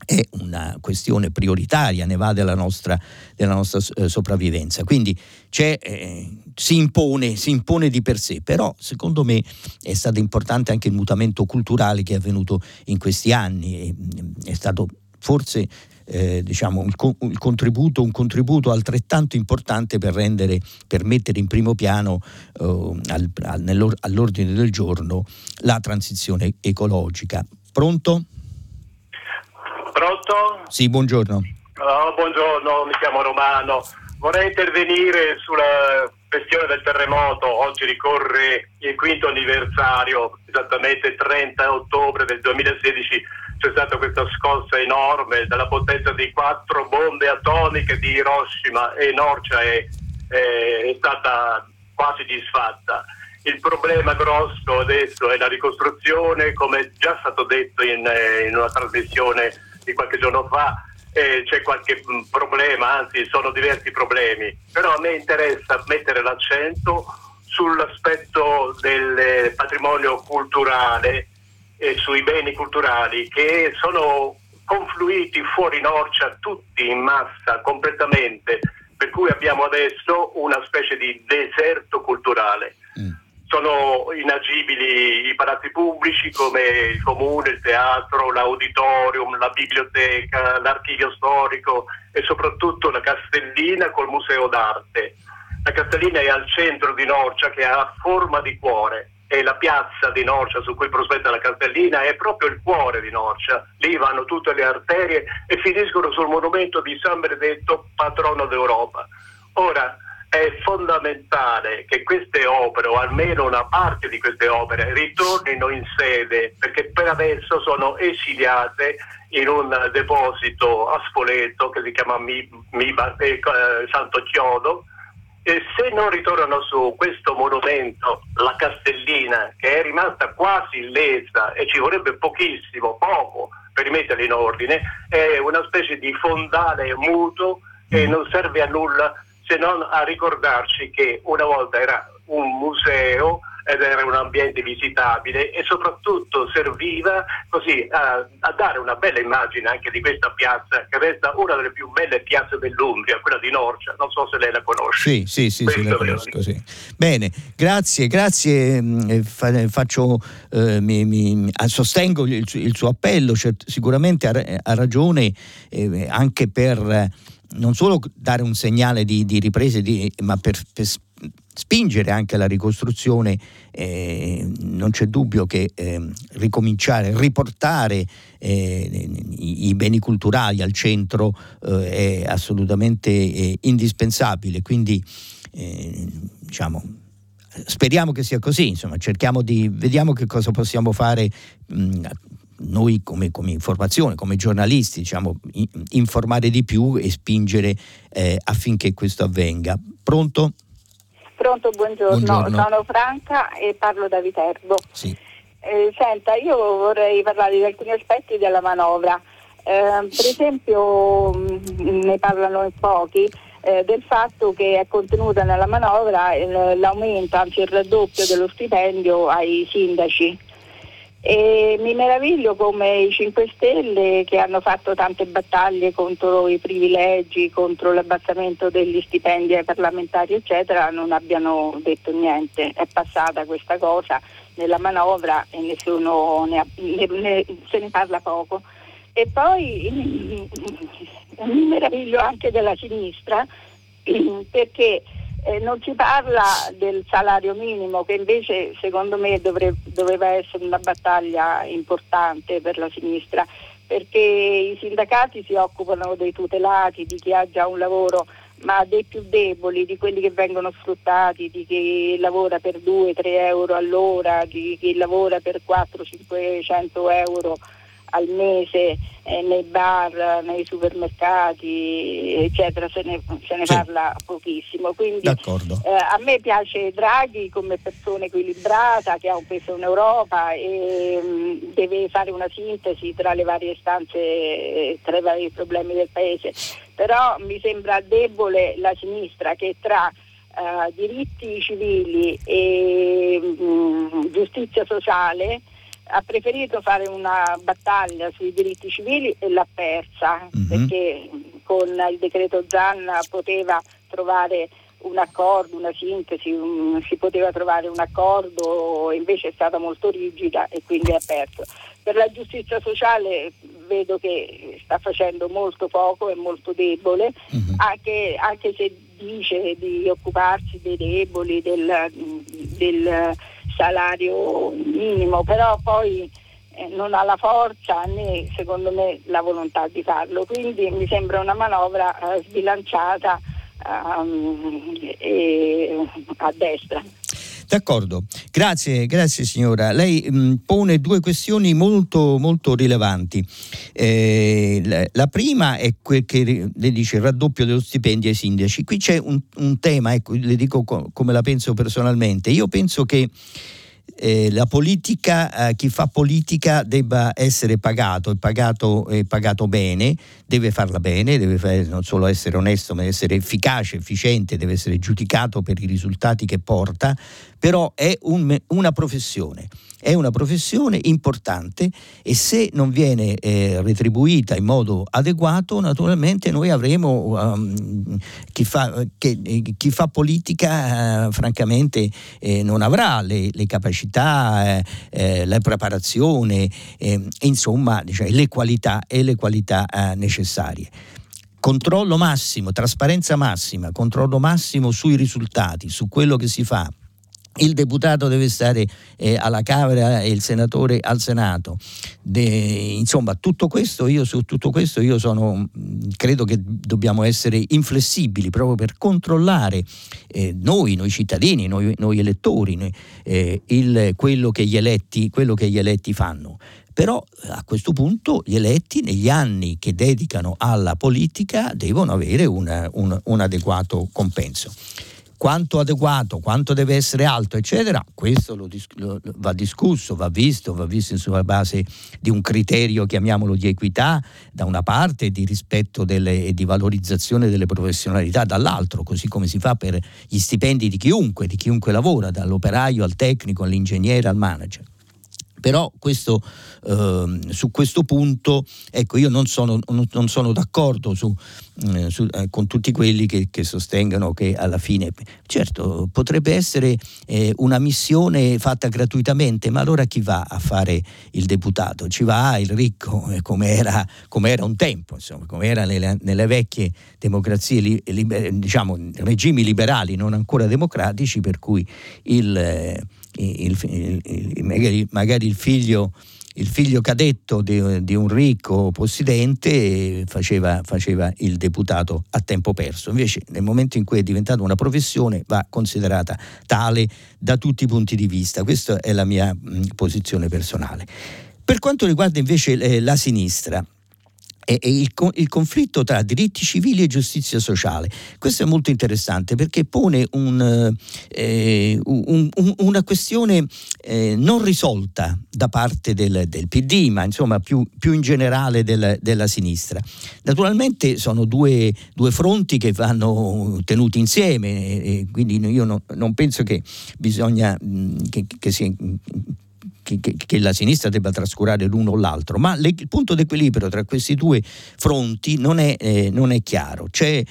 è una questione prioritaria, ne va della nostra, della nostra eh, sopravvivenza. Quindi eh, si, impone, si, impone, di per sé, però secondo me è stato importante anche il mutamento culturale che è avvenuto in questi anni, mm, è stato forse eh, diciamo, il, il contributo, un contributo altrettanto importante per, rendere, per mettere in primo piano eh, al, al, all'ordine del giorno la transizione ecologica. Pronto? Pronto? Sì, buongiorno. Oh, buongiorno, mi chiamo Romano. Vorrei intervenire sulla questione del terremoto. Oggi ricorre il quinto anniversario, esattamente il 30 ottobre del 2016 c'è stata questa scossa enorme dalla potenza di quattro bombe atomiche di Hiroshima e Norcia è, è, è stata quasi disfatta. Il problema grosso adesso è la ricostruzione, come già stato detto in, in una trasmissione di qualche giorno fa eh, c'è qualche mm, problema, anzi sono diversi problemi, però a me interessa mettere l'accento sull'aspetto del patrimonio culturale e sui beni culturali che sono confluiti fuori Norcia tutti in massa completamente, per cui abbiamo adesso una specie di deserto culturale. Mm sono inagibili i palazzi pubblici come il comune, il teatro, l'auditorium, la biblioteca, l'archivio storico e soprattutto la Castellina col museo d'arte. La Castellina è al centro di Norcia che ha forma di cuore e la piazza di Norcia su cui prospetta la Castellina è proprio il cuore di Norcia, lì vanno tutte le arterie e finiscono sul monumento di San Benedetto, patrono d'Europa. Ora, è fondamentale che queste opere, o almeno una parte di queste opere, ritornino in sede, perché per adesso sono esiliate in un deposito a Spoleto che si chiama Miba, eh, Santo Chiodo, e se non ritornano su questo monumento, la Castellina, che è rimasta quasi illesa e ci vorrebbe pochissimo, poco, per rimetterla in ordine, è una specie di fondale muto che mm. non serve a nulla se non a ricordarci che una volta era un museo ed era un ambiente visitabile e soprattutto serviva così a, a, dare una bella immagine anche di questa piazza che resta una delle più belle piazze dell'Umbria, quella di Norcia, non so se lei la conosce. Sì, sì, sì, sì la conosco, sì. Bene, grazie, grazie, mm, eh, faccio, eh, mi, mi, sostengo il, il, suo appello, cioè, sicuramente ha, ha ragione eh, anche per non solo dare un segnale di, di riprese, di, ma per, per, spingere anche la ricostruzione, eh, non c'è dubbio che eh, ricominciare, riportare eh, i, i, beni culturali al centro eh, è assolutamente eh, indispensabile. Quindi eh, diciamo, speriamo che sia così, insomma, cerchiamo di, vediamo che cosa possiamo fare. Mh, noi come, come, informazione, come giornalisti, diciamo, informare di più e spingere eh, affinché questo avvenga. Pronto? Pronto, buongiorno. buongiorno. Sono Franca e parlo da Viterbo. Sì. Eh, senta, io vorrei parlare di alcuni aspetti della manovra. Eh, per esempio, mh, mm, ne parlano in pochi, eh, del fatto che è contenuta nella manovra l'aumento, anzi il raddoppio dello stipendio ai sindaci e mi meraviglio come i 5 Stelle che hanno fatto tante battaglie contro i privilegi, contro l'abbassamento degli stipendi ai parlamentari eccetera non abbiano detto niente. È passata questa cosa nella manovra e nessuno ne ha, ne, ne, se ne parla poco. E poi mi meraviglio anche della sinistra perché eh, non si parla del salario minimo che invece secondo me dovrebbe, doveva essere una battaglia importante per la sinistra perché i sindacati si occupano dei tutelati, di chi ha già un lavoro, ma dei più deboli, di quelli che vengono sfruttati, di chi lavora per 2-3 euro all'ora, di chi lavora per 400-500 euro al mese eh, nei bar, nei supermercati, eccetera, se ne, se ne sì. parla pochissimo. Quindi eh, a me piace Draghi come persona equilibrata che ha un peso in Europa e mh, mm, deve fare una sintesi tra le varie istanze, tra i vari problemi del Paese. Però mi sembra debole la sinistra che tra uh, diritti civili e mh, mm, giustizia sociale ha preferito fare una battaglia sui diritti civili e l'ha persa mm-hmm. perché con il decreto Zanna poteva trovare un accordo, una sintesi, un, si poteva trovare un accordo, invece è stata molto rigida e quindi ha perso. Per la giustizia sociale vedo che sta facendo molto poco, è molto debole, mm-hmm. anche, anche, se dice di occuparsi dei deboli, del, del salario minimo, però poi eh, non ha la forza né secondo me la volontà di farlo, quindi mi sembra una manovra eh, sbilanciata um, a destra. D'accordo, grazie, grazie signora. Lei mh, mm, pone due questioni molto, molto rilevanti. Eh, la, prima è quel che le dice il raddoppio dello stipendio ai sindaci. Qui c'è un, un tema, ecco, le dico co- come la penso personalmente. Io penso che eh, la politica, eh, chi fa politica debba essere pagato e pagato, pagato, bene, deve farla bene, deve fare, non solo essere onesto, ma essere efficace, efficiente, deve essere giudicato per i risultati che porta, però è un, una professione è una professione importante e se non viene eh, retribuita in modo adeguato, naturalmente noi avremo um, chi, fa, che, chi, fa, politica, eh, francamente, eh, non avrà le, le capacità, eh, eh, la preparazione, eh, insomma, diciamo, le qualità e le qualità necessarie. Controllo massimo, trasparenza massima, controllo massimo sui risultati, su quello che si fa, il deputato deve stare eh, alla Camera e il senatore al Senato. De, insomma, tutto questo, io su tutto questo io sono, credo che dobbiamo essere inflessibili proprio per controllare eh, noi, noi cittadini, noi, noi elettori, eh, il, quello, che eletti, quello che gli eletti fanno. Però a questo punto gli eletti negli anni che dedicano alla politica devono avere una, un, un adeguato compenso quanto adeguato, quanto deve essere alto, eccetera, questo lo, lo, va discusso, va visto, va visto sulla base di un criterio, chiamiamolo di equità, da una parte, di rispetto delle, e di valorizzazione delle professionalità dall'altro, così come si fa per gli stipendi di chiunque, di chiunque lavora, dall'operaio al tecnico, all'ingegnere, al manager però questo, eh, su questo punto ecco, io non sono, non sono d'accordo su, eh, su, eh, con tutti quelli che, che, sostengono che alla fine, certo, potrebbe essere eh, una missione fatta gratuitamente, ma allora chi va a fare il deputato? Ci va il ricco, eh, come era, come era un tempo, come era nelle, nelle vecchie democrazie, li, liber, diciamo, regimi liberali non ancora democratici, per cui il eh, il, il, magari, magari, il figlio, il figlio cadetto di, di, un ricco possidente faceva, faceva, il deputato a tempo perso. Invece nel momento in cui è diventata una professione va considerata tale da tutti i punti di vista. Questa è la mia mh, posizione personale. Per quanto riguarda invece eh, la sinistra, è, il, il, conflitto tra diritti civili e giustizia sociale. Questo è molto interessante perché pone un, eh, un, un, una questione eh, non risolta da parte del, del PD, ma insomma più, più in generale del, della sinistra. Naturalmente sono due, due, fronti che vanno tenuti insieme, e quindi io no, non penso che bisogna che, che sia che, che, la sinistra debba trascurare l'uno o l'altro, ma le, il punto d'equilibrio tra questi due fronti non è, eh, non è chiaro. C'è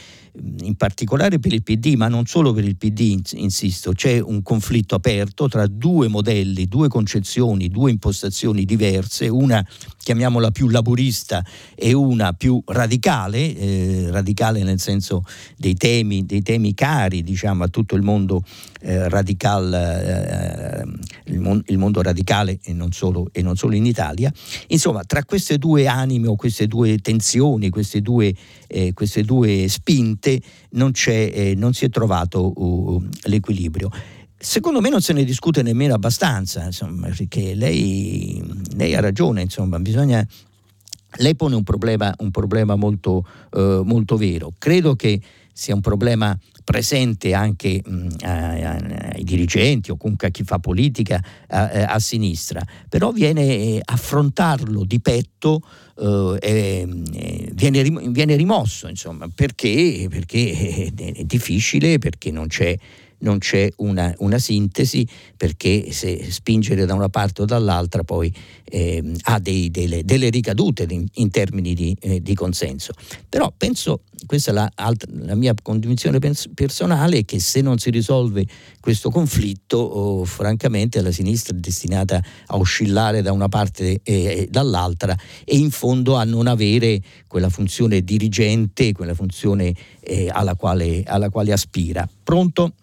in particolare per il PD, ma non solo per il PD, insisto, c'è un conflitto aperto tra due modelli, due concezioni, due impostazioni diverse, una chiamiamola più laburista e una più radicale, eh, radicale nel senso dei temi, dei temi cari diciamo, a tutto il mondo eh, radical, eh, il, mon- il, mondo radicale e non, solo, e non, solo, in Italia. Insomma, tra queste due anime o queste due tensioni, queste due, eh, queste due spinte, veramente non, eh, non si è trovato uh, l'equilibrio. Secondo me non se ne discute nemmeno abbastanza, insomma, perché lei, lei ha ragione, insomma, bisogna lei pone un problema, un problema molto, eh, molto, vero. Credo che sia un problema presente anche mh, ai dirigenti o comunque a chi fa politica a, a sinistra, però viene eh, affrontarlo di petto eh, eh, viene, viene, rimosso, insomma, perché, perché è difficile, perché non c'è non c'è una, una, sintesi perché se spingere da una parte o dall'altra poi eh, ha dei, delle, delle, ricadute in, in termini di, eh, di, consenso. Però penso, questa è la, la mia convinzione personale, che se non si risolve questo conflitto, oh, francamente la sinistra è destinata a oscillare da una parte e dall'altra e in fondo a non avere quella funzione dirigente, quella funzione eh, alla, quale, alla quale aspira. Pronto?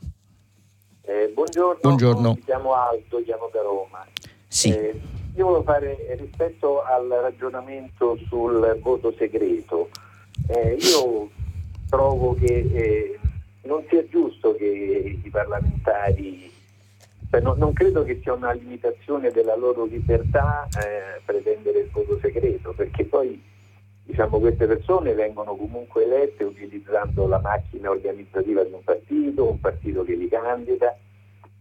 Eh, buongiorno, buongiorno, mi chiamo Aldo, chiamo da Roma. Sì. Eh, io volevo fare rispetto al ragionamento sul voto segreto. Eh, io trovo che eh, non sia giusto che i parlamentari, cioè, no, non credo che sia una limitazione della loro libertà eh, pretendere il voto segreto, perché poi diciamo, queste persone vengono comunque elette utilizzando la macchina organizzativa di un partito, un partito che li candida,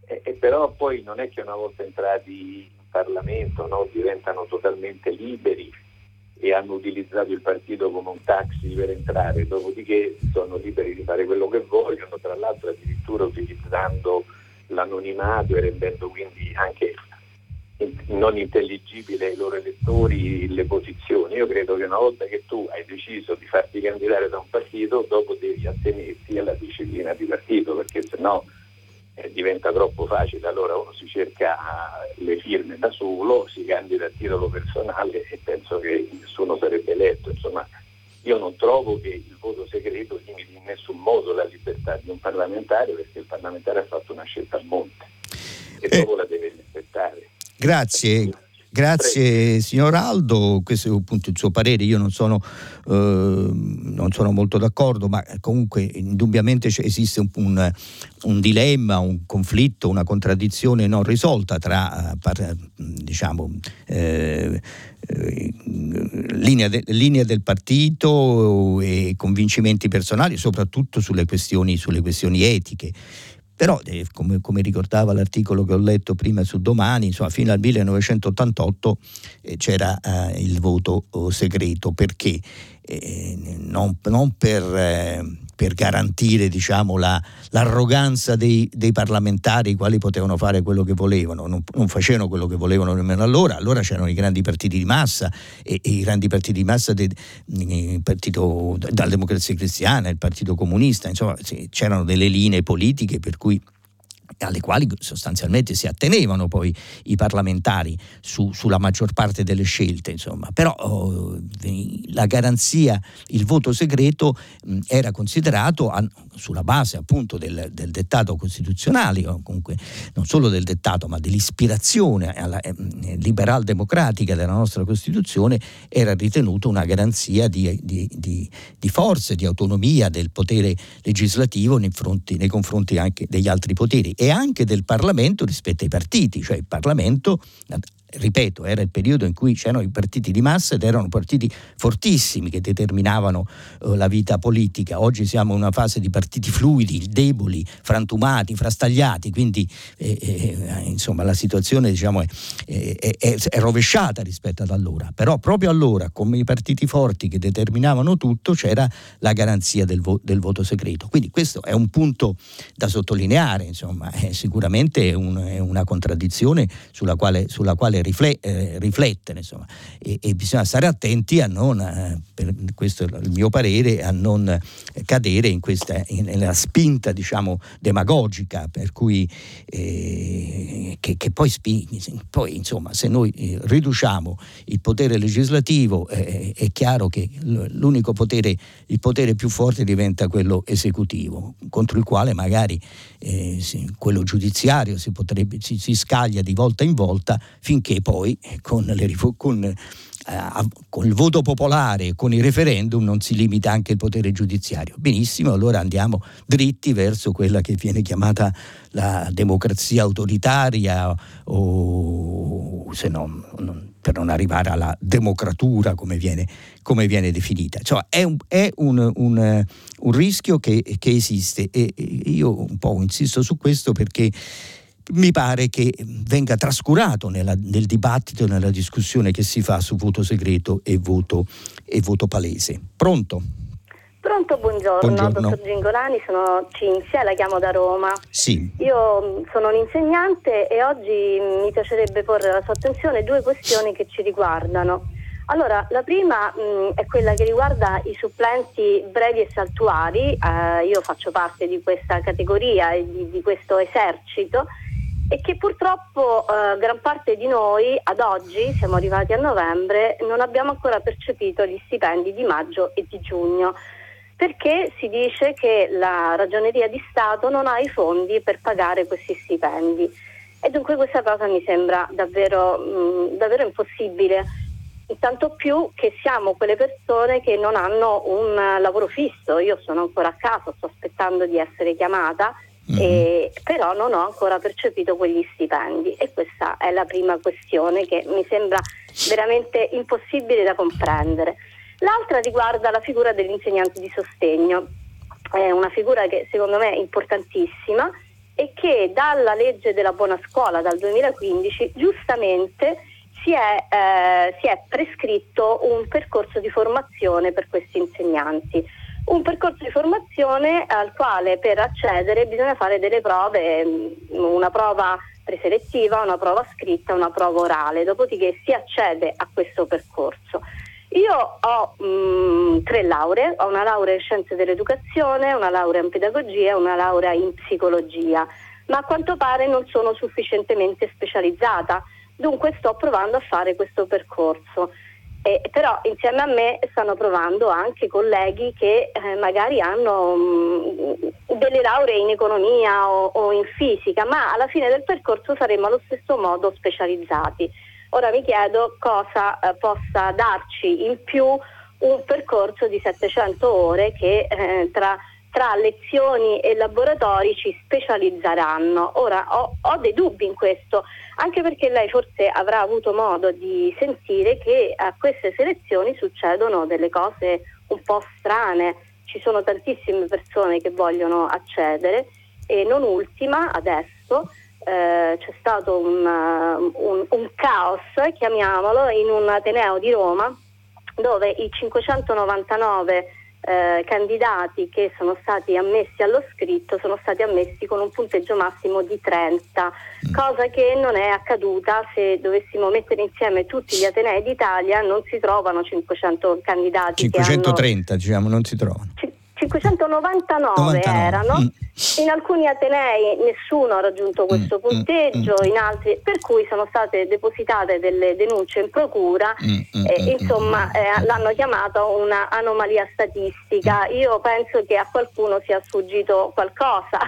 e, e però poi non è che una volta entrati in Parlamento no, diventano totalmente liberi e hanno utilizzato il partito come un taxi per entrare, dopodiché sono liberi di fare quello che vogliono, tra l'altro addirittura utilizzando l'anonimato e rendendo quindi anche non intelligibile ai loro elettori le posizioni. Io credo che una volta che tu hai deciso di farti candidare da un partito, dopo devi attenerti alla disciplina di partito, perché sennò eh, diventa troppo facile. Allora uno si cerca le firme da solo, si candida a titolo personale e penso che nessuno sarebbe eletto. Insomma, io non trovo che il voto segreto limiti in nessun modo la libertà di un parlamentare perché il parlamentare ha fatto una scelta a monte. e eh. dopo la deve rispettare. Grazie. Grazie signor Aldo, questo è appunto il suo parere, io non sono, eh, non sono molto d'accordo, ma comunque indubbiamente esiste un, un, un, dilemma, un conflitto, una contraddizione non risolta tra eh, diciamo, eh, linea, de, linea, del partito e convincimenti personali, soprattutto sulle questioni, sulle questioni etiche. Però, eh, come, come, ricordava l'articolo che ho letto prima su Domani, insomma, fino al 1988 eh, c'era eh, il voto oh, segreto. Perché? Eh, non, non per eh, per garantire diciamo, la, l'arroganza dei, dei, parlamentari i quali potevano fare quello che volevano, non, non, facevano quello che volevano nemmeno allora, allora c'erano i grandi partiti di massa e, e i grandi partiti di massa del partito, dalla democrazia cristiana, il partito comunista, insomma c'erano delle linee politiche per cui alle quali sostanzialmente si attenevano poi i parlamentari su, sulla maggior parte delle scelte, insomma. Però oh, la garanzia, il voto segreto mh, era considerato a, sulla base appunto del, del, dettato costituzionale, comunque non solo del dettato, ma dell'ispirazione eh, liberal democratica della nostra Costituzione, era ritenuto una garanzia di, di, di, di forze, di autonomia del potere legislativo nei, fronti, nei confronti anche degli altri poteri. E anche del Parlamento rispetto ai partiti, cioè il Parlamento ripeto, era il periodo in cui c'erano i partiti di massa ed erano partiti fortissimi che determinavano uh, la vita politica. Oggi siamo in una fase di partiti fluidi, deboli, frantumati, frastagliati, quindi eh, eh, insomma la situazione diciamo, è, è, è, è, rovesciata rispetto ad allora. Però proprio allora, come i partiti forti che determinavano tutto, c'era la garanzia del, vo- del voto segreto. Quindi questo è un punto da sottolineare, insomma, è sicuramente un, una contraddizione sulla quale, sulla quale eh, riflettere insomma. E, e, bisogna stare attenti a non, eh, per questo è il mio parere, a non cadere in questa, nella spinta diciamo demagogica per cui eh, che, che, poi, poi insomma se noi eh, riduciamo il potere legislativo eh, è chiaro che l'unico potere, il potere più forte diventa quello esecutivo contro il quale magari quello giudiziario si, potrebbe, si, si scaglia di volta in volta finché che poi con, le, con, eh, con, il voto popolare, con i referendum non si limita anche il potere giudiziario. Benissimo, allora andiamo dritti verso quella che viene chiamata la democrazia autoritaria o se no, non, per non arrivare alla democratura come viene, come viene definita. Cioè, è, un, è un, un, un rischio che, che esiste e io un po' insisto su questo perché mi pare che venga trascurato nella, nel dibattito, nella discussione che si fa su voto segreto e voto, e voto palese. Pronto? Pronto, buongiorno, buongiorno. dottor Gingolani, sono Cinzia, la chiamo da Roma. Sì. Io mm, sono un'insegnante e oggi mi piacerebbe porre alla sua attenzione due questioni che ci riguardano. Allora, la prima mh, mm, è quella che riguarda i supplenti brevi e saltuari. Eh, io faccio parte di questa categoria e di, di questo esercito e che purtroppo eh, gran parte di noi ad oggi, siamo arrivati a novembre, non abbiamo ancora percepito gli stipendi di maggio e di giugno perché si dice che la ragioneria di Stato non ha i fondi per pagare questi stipendi e dunque questa cosa mi sembra davvero, mh, davvero impossibile. Tanto più che siamo quelle persone che non hanno un lavoro fisso. Io sono ancora a casa, sto aspettando di essere chiamata Mm-hmm. E, però non ho ancora percepito quegli stipendi e questa è la prima questione che mi sembra veramente impossibile da comprendere. L'altra riguarda la figura dell'insegnante di sostegno, è una figura che secondo me è importantissima e che dalla legge della buona scuola dal 2015 giustamente si è, eh, si è prescritto un percorso di formazione per questi insegnanti un percorso di formazione al quale per accedere bisogna fare delle prove, mm, una prova preselettiva, una prova scritta, una prova orale, dopodiché si accede a questo percorso. Io ho mh, mm, tre lauree, ho una laurea in scienze dell'educazione, una laurea in pedagogia e una laurea in psicologia, ma a quanto pare non sono sufficientemente specializzata, dunque sto provando a fare questo percorso. Eh, però insieme a me stanno provando anche colleghi che eh, magari hanno mh, mm, delle lauree in economia o, o, in fisica, ma alla fine del percorso saremo allo stesso modo specializzati. Ora mi chiedo cosa eh, possa darci in più un percorso di 700 ore che eh, tra tra lezioni e laboratori ci specializzeranno. Ora ho, ho, dei dubbi in questo, anche perché lei forse avrà avuto modo di sentire che a queste selezioni succedono delle cose un po' strane, ci sono tantissime persone che vogliono accedere. E non ultima adesso eh, c'è stato un, un, un caos, chiamiamolo, in un Ateneo di Roma dove i 599 eh, candidati che sono stati ammessi allo scritto sono stati ammessi con un punteggio massimo di 30, mm. cosa che non è accaduta se dovessimo mettere insieme tutti gli Atenei d'Italia, non si trovano 500 candidati. 530 hanno... diciamo, non si trovano. C- 599 99. erano. Mm. In alcuni atenei nessuno ha raggiunto questo mm. punteggio, mm. in altri per cui sono state depositate delle denunce in procura mm. e insomma eh, l'hanno chiamata una anomalia statistica. Io penso che a qualcuno sia sfuggito qualcosa.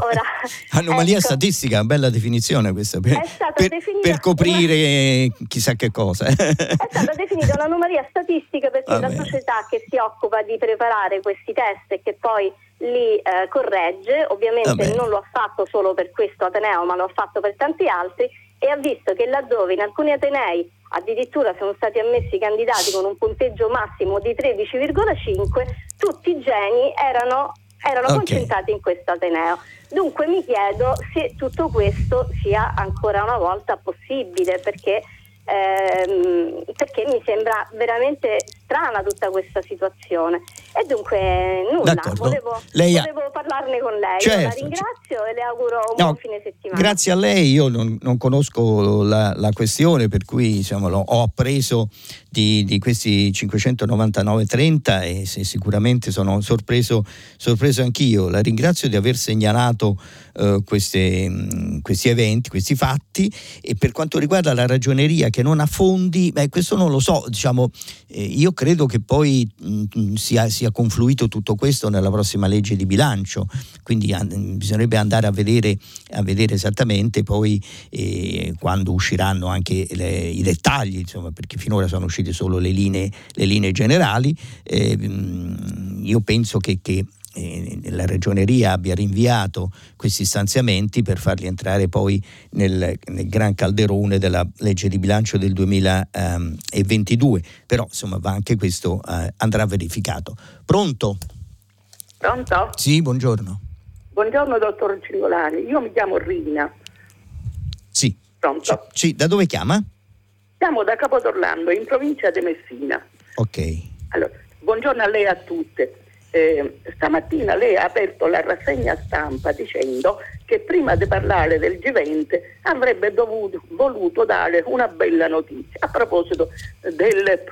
Ora, anomalia ecco, statistica, bella definizione questa per, per, per coprire una... chissà che cosa. è stata definita un'anomalia statistica perché Vabbè. la società che si occupa di preparare questi test e che poi li eh, corregge, ovviamente Vabbè. non lo ha fatto solo per questo Ateneo, ma lo ha fatto per tanti altri e ha visto che laddove in alcuni Atenei addirittura sono stati ammessi candidati con un punteggio massimo di 13,5, tutti i geni erano, erano okay. concentrati in questo Ateneo. Dunque mi chiedo se tutto questo sia ancora una volta possibile, perché ehm, perché mi sembra veramente strana tutta questa situazione. E dunque nulla, volevo, lei ha... volevo, parlarne con lei. Certo. La ringrazio e le auguro un no, buon fine settimana. Grazie a lei, io non, non conosco la, la, questione per cui diciamo, ho appreso di, di questi 599,30 e sicuramente sono sorpreso, sorpreso anch'io. La ringrazio di aver segnalato uh, queste, mh, questi eventi, questi fatti e per quanto riguarda la ragioneria che non ha fondi, beh, questo non lo so, diciamo, eh, io credo che poi mh, sia, sia, confluito tutto questo nella prossima legge di bilancio, quindi an- bisognerebbe andare a vedere, a vedere esattamente poi eh, quando usciranno anche le, i dettagli, insomma, perché finora sono usciti solo le linee, le linee generali. Eh, io penso che, che la ragioneria abbia rinviato questi stanziamenti per farli entrare poi nel, nel, gran calderone della legge di bilancio del 2022, però insomma va anche questo eh, andrà verificato. Pronto? Pronto? Sì, buongiorno. Buongiorno dottor Cingolani, io mi chiamo Rina. Sì. Pronto? Sì, da dove chiama? Siamo da Capodorlando, in provincia di Messina. Ok. Allora, buongiorno a lei e a tutte. Eh, stamattina lei ha aperto la rassegna stampa dicendo che prima di parlare del G20 avrebbe dovuto, voluto dare una bella notizia a proposito del,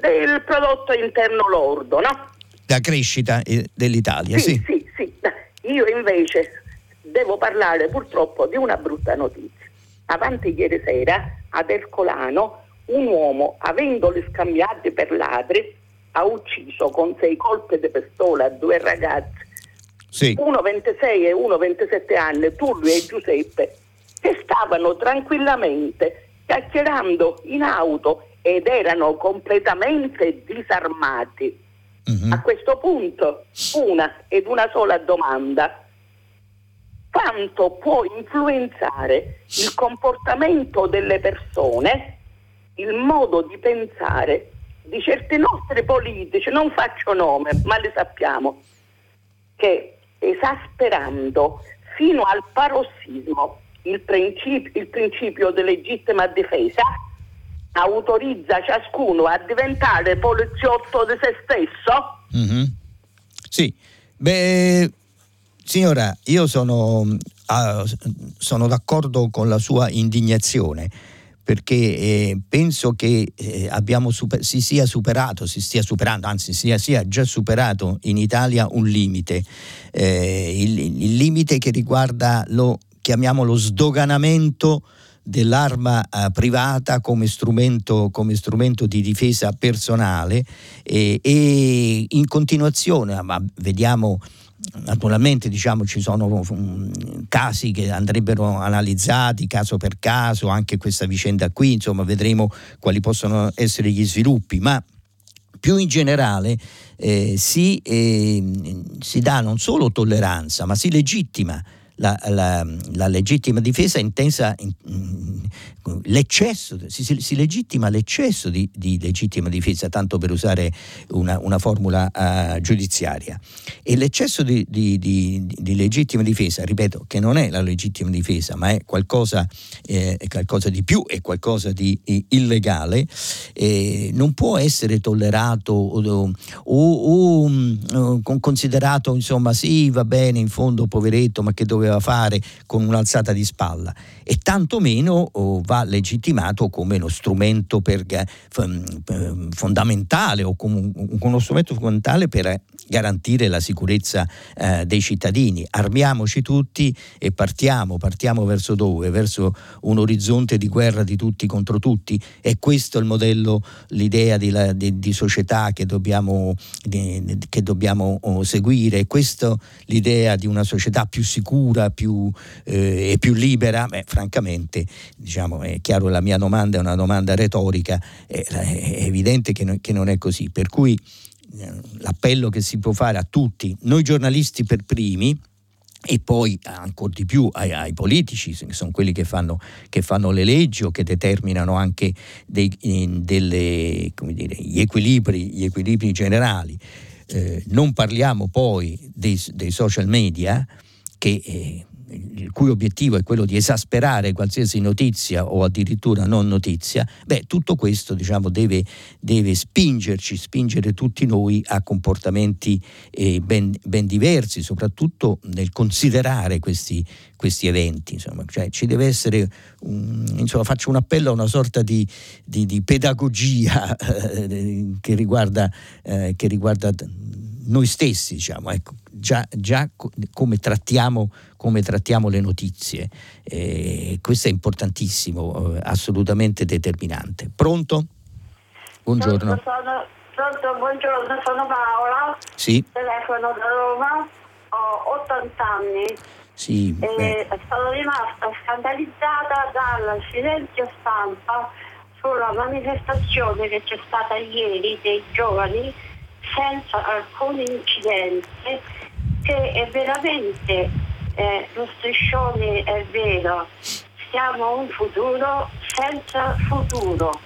del prodotto interno lordo, no? La crescita eh, dell'Italia, sì. Sì, sì, sì. Io invece devo parlare purtroppo di una brutta notizia. Avanti ieri sera ad Ercolano un uomo, avendoli scambiati per ladri, ha ucciso con sei colpi di pistola due ragazzi, sì. uno 26 e uno 27 anni, Tullio e Giuseppe, che stavano tranquillamente chiacchierando in auto ed erano completamente disarmati. Uh-huh. A questo punto una ed una sola domanda quanto può influenzare il comportamento delle persone, il modo di pensare di certi nostri politici, non faccio nome, ma li sappiamo, che esasperando fino al parossismo il principio, il principio di legittima difesa, autorizza ciascuno a diventare poliziotto di se stesso? Mm-hmm. Sì, beh Signora, io sono, uh, sono d'accordo con la sua indignazione perché eh, penso che eh, super- si sia superato, si stia superando, anzi sia, sia già superato in Italia un limite, eh, il, il, limite che riguarda lo chiamiamolo sdoganamento dell'arma eh, privata come strumento, come strumento, di difesa personale e, e in continuazione, ma vediamo Naturalmente diciamo, ci sono um, casi che andrebbero analizzati caso per caso, anche questa vicenda qui, insomma vedremo quali possono essere gli sviluppi, ma più in generale eh, si, eh, si dà non solo tolleranza, ma si legittima la, la, la legittima difesa intensa in, l'eccesso, si, si, legittima l'eccesso di, di, legittima difesa, tanto per usare una, una formula uh, giudiziaria. E l'eccesso di, di, di, legittima difesa, ripeto, che non è la legittima difesa, ma è qualcosa, eh, qualcosa di più, è qualcosa di illegale, eh, non può essere tollerato o, o, o, o, considerato, insomma, sì, va bene, in fondo, poveretto, ma che doveva fare con un'alzata di spalla. E tantomeno oh, va legittimato come uno strumento per, fondamentale o come uno strumento fondamentale per garantire la sicurezza eh, dei cittadini. Armiamoci tutti e partiamo, partiamo verso dove? Verso un orizzonte di guerra di tutti contro tutti. È questo il modello, l'idea di, di, di società che dobbiamo, di, che dobbiamo oh, seguire? È questa l'idea di una società più sicura più, eh, e più libera? Beh, francamente, diciamo, è chiaro, la mia domanda è una domanda retorica, è, è evidente che, no, che non è così. Per cui l'appello che si può fare a tutti, noi giornalisti per primi, e poi ancora di più ai, ai, politici, che sono quelli che fanno, che fanno, le leggi o che determinano anche dei, delle, dire, gli, equilibri, gli, equilibri, generali. Eh, non parliamo poi dei, dei social media che eh, il cui obiettivo è quello di esasperare qualsiasi notizia o addirittura non notizia, beh, tutto questo diciamo, deve, deve, spingerci, spingere tutti noi a comportamenti eh, ben, ben, diversi, soprattutto nel considerare questi, questi eventi. Insomma. Cioè, ci deve essere, un, insomma, faccio un appello a una sorta di, di, di pedagogia eh, che, riguarda, eh, che riguarda noi stessi, diciamo, ecco, già, già come, trattiamo, come, trattiamo, le notizie. Eh, questo è importantissimo, eh, assolutamente determinante. Pronto? Buongiorno. Sono, pronto, buongiorno, sono Paola. Sì. Telefono da Roma, ho 80 anni. Sì, e sono rimasta scandalizzata dal silenzio stampa sulla manifestazione che c'è stata ieri dei giovani senza alcun incidente che è veramente eh, lo striscione è vero. Siamo un futuro senza futuro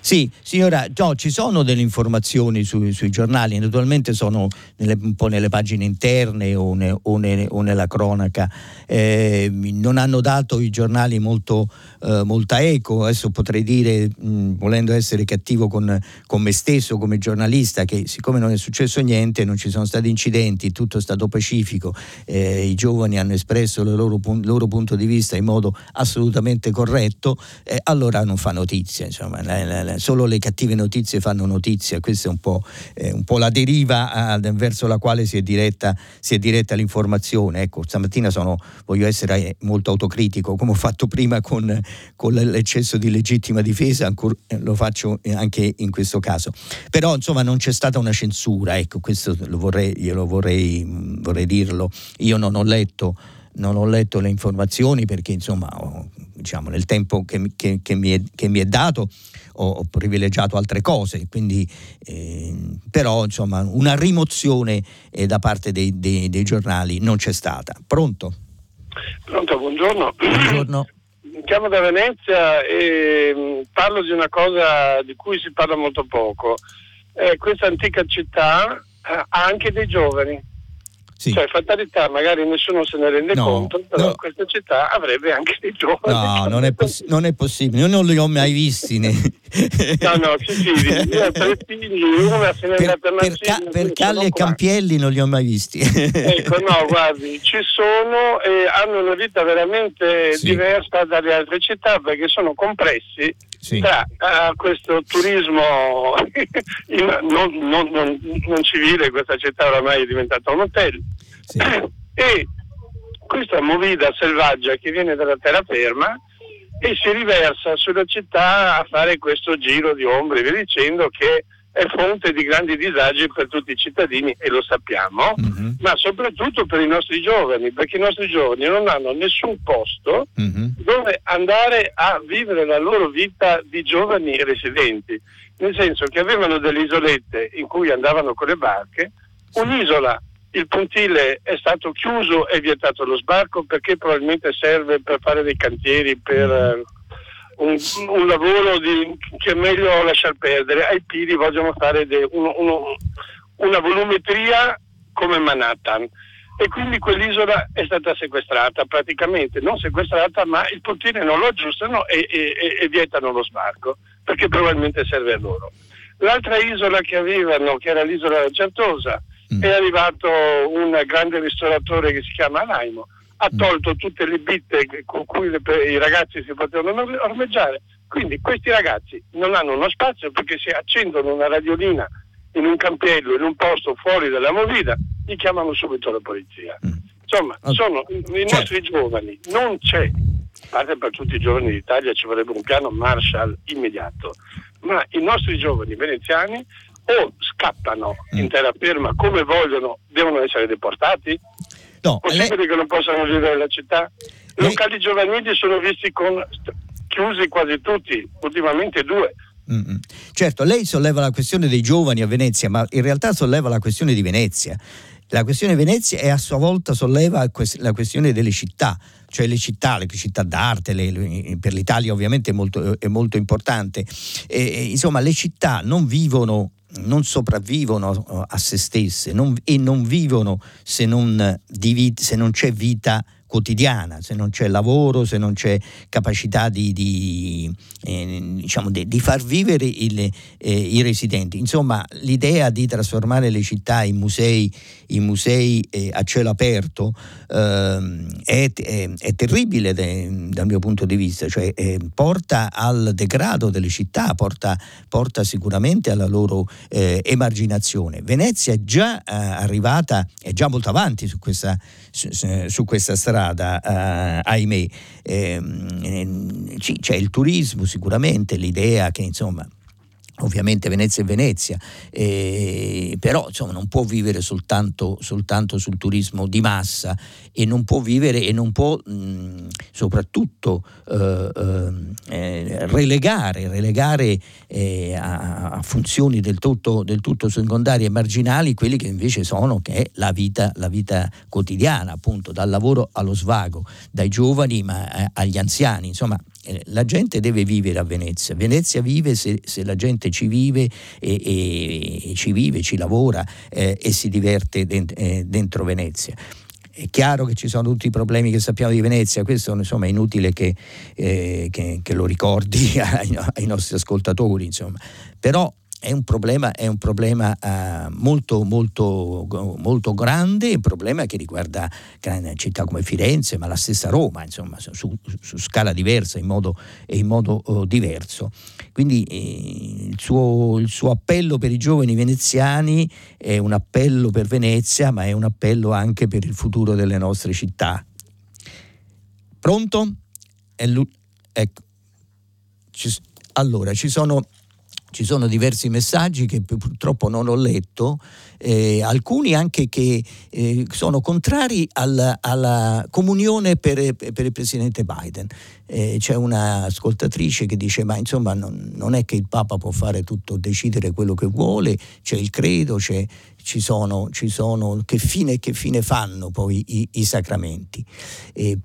sì, signora, no, ci sono delle informazioni sui, sui giornali, naturalmente sono nelle, un po' nelle pagine interne o, ne, o, ne, o nella cronaca. Eh, non hanno dato i giornali molto, eh, molta eco, adesso potrei dire, mh, volendo essere cattivo con, con, me stesso come giornalista, che siccome non è successo niente, non ci sono stati incidenti, tutto è stato pacifico, eh, i giovani hanno espresso il loro, loro, punto di vista in modo assolutamente corretto, eh, allora non fa notizia. Insomma, la, la, solo le cattive notizie fanno notizia, questa è un po', eh, un po la deriva eh, verso la quale si è, diretta, si è diretta l'informazione. Ecco, stamattina sono, voglio essere eh, molto autocritico, come ho fatto prima con, con l'eccesso di legittima difesa, ancora, eh, lo faccio anche in questo caso. Però insomma non c'è stata una censura, ecco, questo lo vorrei, glielo vorrei, vorrei dirlo. Io non ho letto non ho letto le informazioni perché insomma diciamo, nel tempo che, che, che, mi è, che, mi è, dato ho, ho privilegiato altre cose, quindi, eh, però insomma una rimozione eh, da parte dei, dei, dei, giornali non c'è stata. Pronto? Pronto, buongiorno. Buongiorno. Chiamo da Venezia e mm, parlo di una cosa di cui si parla molto poco. Eh, questa antica città ha anche dei giovani sì. Cioè, fatalità, magari nessuno se ne rende no, conto, però no. questa città avrebbe anche dei giovani. No, non è, poss- non è, possibile, io non li ho mai visti. Ne... no, no, ci figli, io tre figli, una se ne è andata per, ca- per Calli e Campielli non li ho mai visti. ecco, no, guardi, ci sono e hanno una vita veramente sì. diversa dalle altre città perché sono compressi sì. tra uh, questo turismo non, non, non, non, civile, questa città oramai è diventata un hotel, sì. e questa movida selvaggia che viene dalla terraferma e si riversa sulla città a fare questo giro di ombre, vi dicendo che è fonte di grandi disagi per tutti i cittadini e lo sappiamo, mm-hmm. ma soprattutto per i nostri giovani, perché i nostri giovani non hanno nessun posto mm-hmm. dove andare a vivere la loro vita di giovani residenti, nel senso che avevano delle isolette in cui andavano con le barche, un'isola il pontile è stato chiuso e vietato lo sbarco perché probabilmente serve per fare dei cantieri, per mm-hmm. un, un, lavoro di, che è meglio lasciar perdere. Ai piedi vogliono fare de, uno, uno, una volumetria come Manhattan e quindi quell'isola è stata sequestrata, praticamente non sequestrata, ma il pontile non lo aggiustano e, e, e vietano lo sbarco perché probabilmente serve a loro. L'altra isola che avevano, che era l'isola Certosa, mm. è arrivato un grande ristoratore che si chiama Alaimo, ha mm. tolto tutte le bitte con cui le, i ragazzi si potevano ormeggiare. Quindi questi ragazzi non hanno uno spazio perché se accendono una radiolina in un campiello, in un posto fuori dalla movida, gli chiamano subito la polizia. Mm. Insomma, sono i certo. nostri giovani, non c'è, a parte per tutti i giovani d'Italia ci vorrebbe un piano Marshall immediato, ma i nostri giovani veneziani o scappano mm. in terraferma come vogliono, devono essere deportati? No, Possibile lei... che non possano vivere nella città? I lei... locali giovanili sono visti con chiusi quasi tutti, ultimamente due. Mm-hmm. Certo, lei solleva la questione dei giovani a Venezia, ma in realtà solleva la questione di Venezia. La questione di Venezia e a sua volta solleva la questione delle città, cioè le città, le città d'arte, le, le, per l'Italia ovviamente è molto, è molto importante. E, insomma, le città non vivono non sopravvivono eh, a se stesse non, e non vivono se non, se non c'è vita quotidiana, se non c'è lavoro, se non c'è capacità di, di, eh, diciamo di, di far vivere il, eh, i residenti. Insomma, l'idea di trasformare le città in musei, in musei eh, a cielo aperto ehm, è, è, è, terribile de, dal mio punto di vista, cioè eh, porta al degrado delle città, porta, porta sicuramente alla loro eh, emarginazione. Venezia è già eh, arrivata, è già molto avanti su questa, su, su questa strada strada, eh, ahimè. Eh, c'è il turismo sicuramente, l'idea che insomma Ovviamente Venezia è Venezia, eh, però insomma, non può vivere soltanto, soltanto, sul turismo di massa e non può vivere e non può mh, soprattutto eh, eh, relegare, relegare eh, a, a, funzioni del tutto, del tutto, secondarie e marginali quelli che invece sono che è la vita, la vita quotidiana, appunto dal lavoro allo svago, dai giovani ma eh, agli anziani. Insomma, eh, la gente deve vivere a Venezia. Venezia vive se, se la gente ci vive e, e, ci vive, ci lavora eh, e si diverte dent, eh, dentro Venezia. È chiaro che ci sono tutti i problemi che sappiamo di Venezia, questo insomma, è inutile che, eh, che, che lo ricordi ai, ai, nostri ascoltatori, insomma. però è un problema, è un problema uh, molto, molto, molto grande, un problema che riguarda città come Firenze, ma la stessa Roma, insomma, su, su scala diversa in modo, in modo uh, diverso. Quindi eh, il, suo, il, suo, appello per i giovani veneziani è un appello per Venezia, ma è un appello anche per il futuro delle nostre città. Pronto? Ecco. Allora, ci sono ci sono diversi messaggi che purtroppo non ho letto, eh, alcuni anche che eh, sono contrari alla, alla comunione per, per, il presidente Biden. Eh, c'è un'ascoltatrice che dice ma insomma non, non, è che il Papa può fare tutto, decidere quello che vuole, c'è il credo, c'è, ci sono, ci sono che, fine, che, fine, fanno poi i, i sacramenti.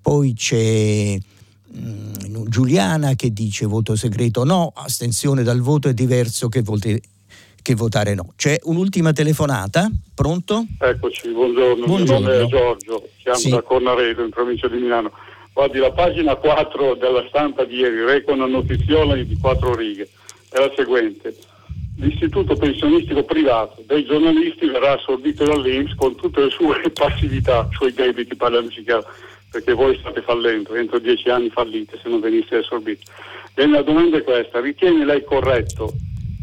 Poi c'è Mm, Giuliana che dice voto segreto no, astensione dal voto è diverso che, vote, che votare no. C'è un'ultima telefonata, pronto? Eccoci, buongiorno, buongiorno. mio nome è Giorgio, siamo sì. da Cornaredo in provincia di Milano. Guardi, la pagina 4 della stampa di ieri reca una notiziola di quattro righe, è la seguente. L'istituto pensionistico privato dei giornalisti verrà assorbito dall'Inps con tutte le sue passività, suoi debiti, parliamoci chiaro perché voi state fallendo, entro dieci anni fallite se non venisse assorbito. E la domanda è questa, ritiene lei corretto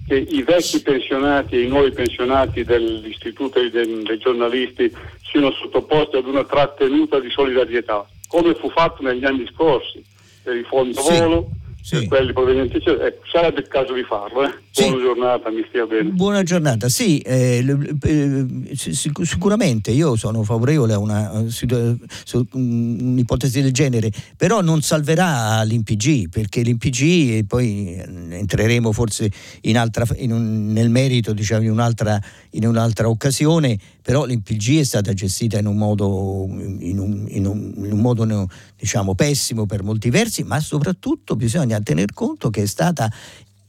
che i vecchi pensionati e i nuovi pensionati dell'istituto dei, dei giornalisti siano sottoposti ad una trattenuta di solidarietà, come fu fatto negli anni scorsi? per i fondi a volo, sì. quelli provenienti eh, sarebbe il caso di farlo eh. Buona sì. giornata mi stia bene buona giornata sì eh, eh, sicuramente io sono favorevole a una, un'ipotesi del genere però non salverà l'IMPG perché l'IMPG e poi entreremo forse in altra, in un, nel merito diciamo in un'altra, in un'altra occasione però l'IMPG è stata gestita in un modo, in un, in un, in un modo diciamo, pessimo per molti versi, ma soprattutto bisogna tener conto che è stata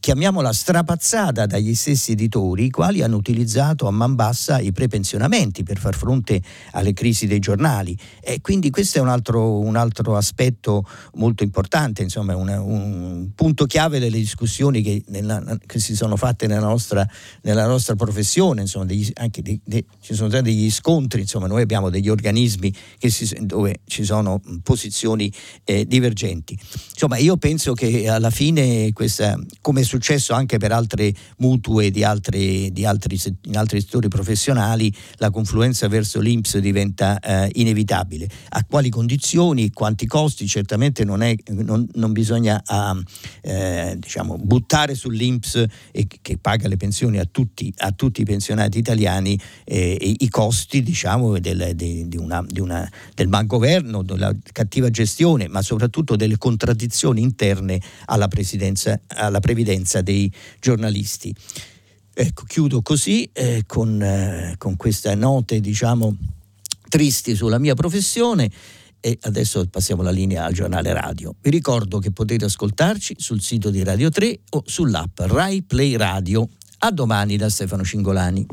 chiamiamola strapazzata dagli stessi editori, i quali hanno utilizzato a man bassa i prepensionamenti per far fronte alle crisi dei giornali. E quindi questo è un altro, un altro aspetto molto importante, insomma, una, un punto chiave delle discussioni che, nella, che si sono fatte nella nostra, nella nostra professione, insomma, degli, anche dei, dei, ci sono stati degli scontri, insomma, noi abbiamo degli organismi si, dove ci sono posizioni eh, divergenti. Insomma, io penso che alla fine questa, come successo anche per altre mutue di altri, di altri, in altri settori professionali, la confluenza verso l'Inps diventa eh, inevitabile. A quali condizioni, quanti costi? Certamente non, è, non, non bisogna ah, eh, diciamo, buttare sull'Inps e che paga le pensioni a tutti, a tutti i pensionati italiani eh, i costi diciamo, del, de, de una, de una, del bancoverno, della cattiva gestione, ma soprattutto delle contraddizioni interne alla, alla previdenza presenza dei giornalisti. Ecco, chiudo così eh, con, eh, con queste note, diciamo, tristi sulla mia professione e adesso passiamo la linea al giornale radio. Vi ricordo che potete ascoltarci sul sito di Radio 3 o sull'app Rai Play Radio. A domani da Stefano Cingolani.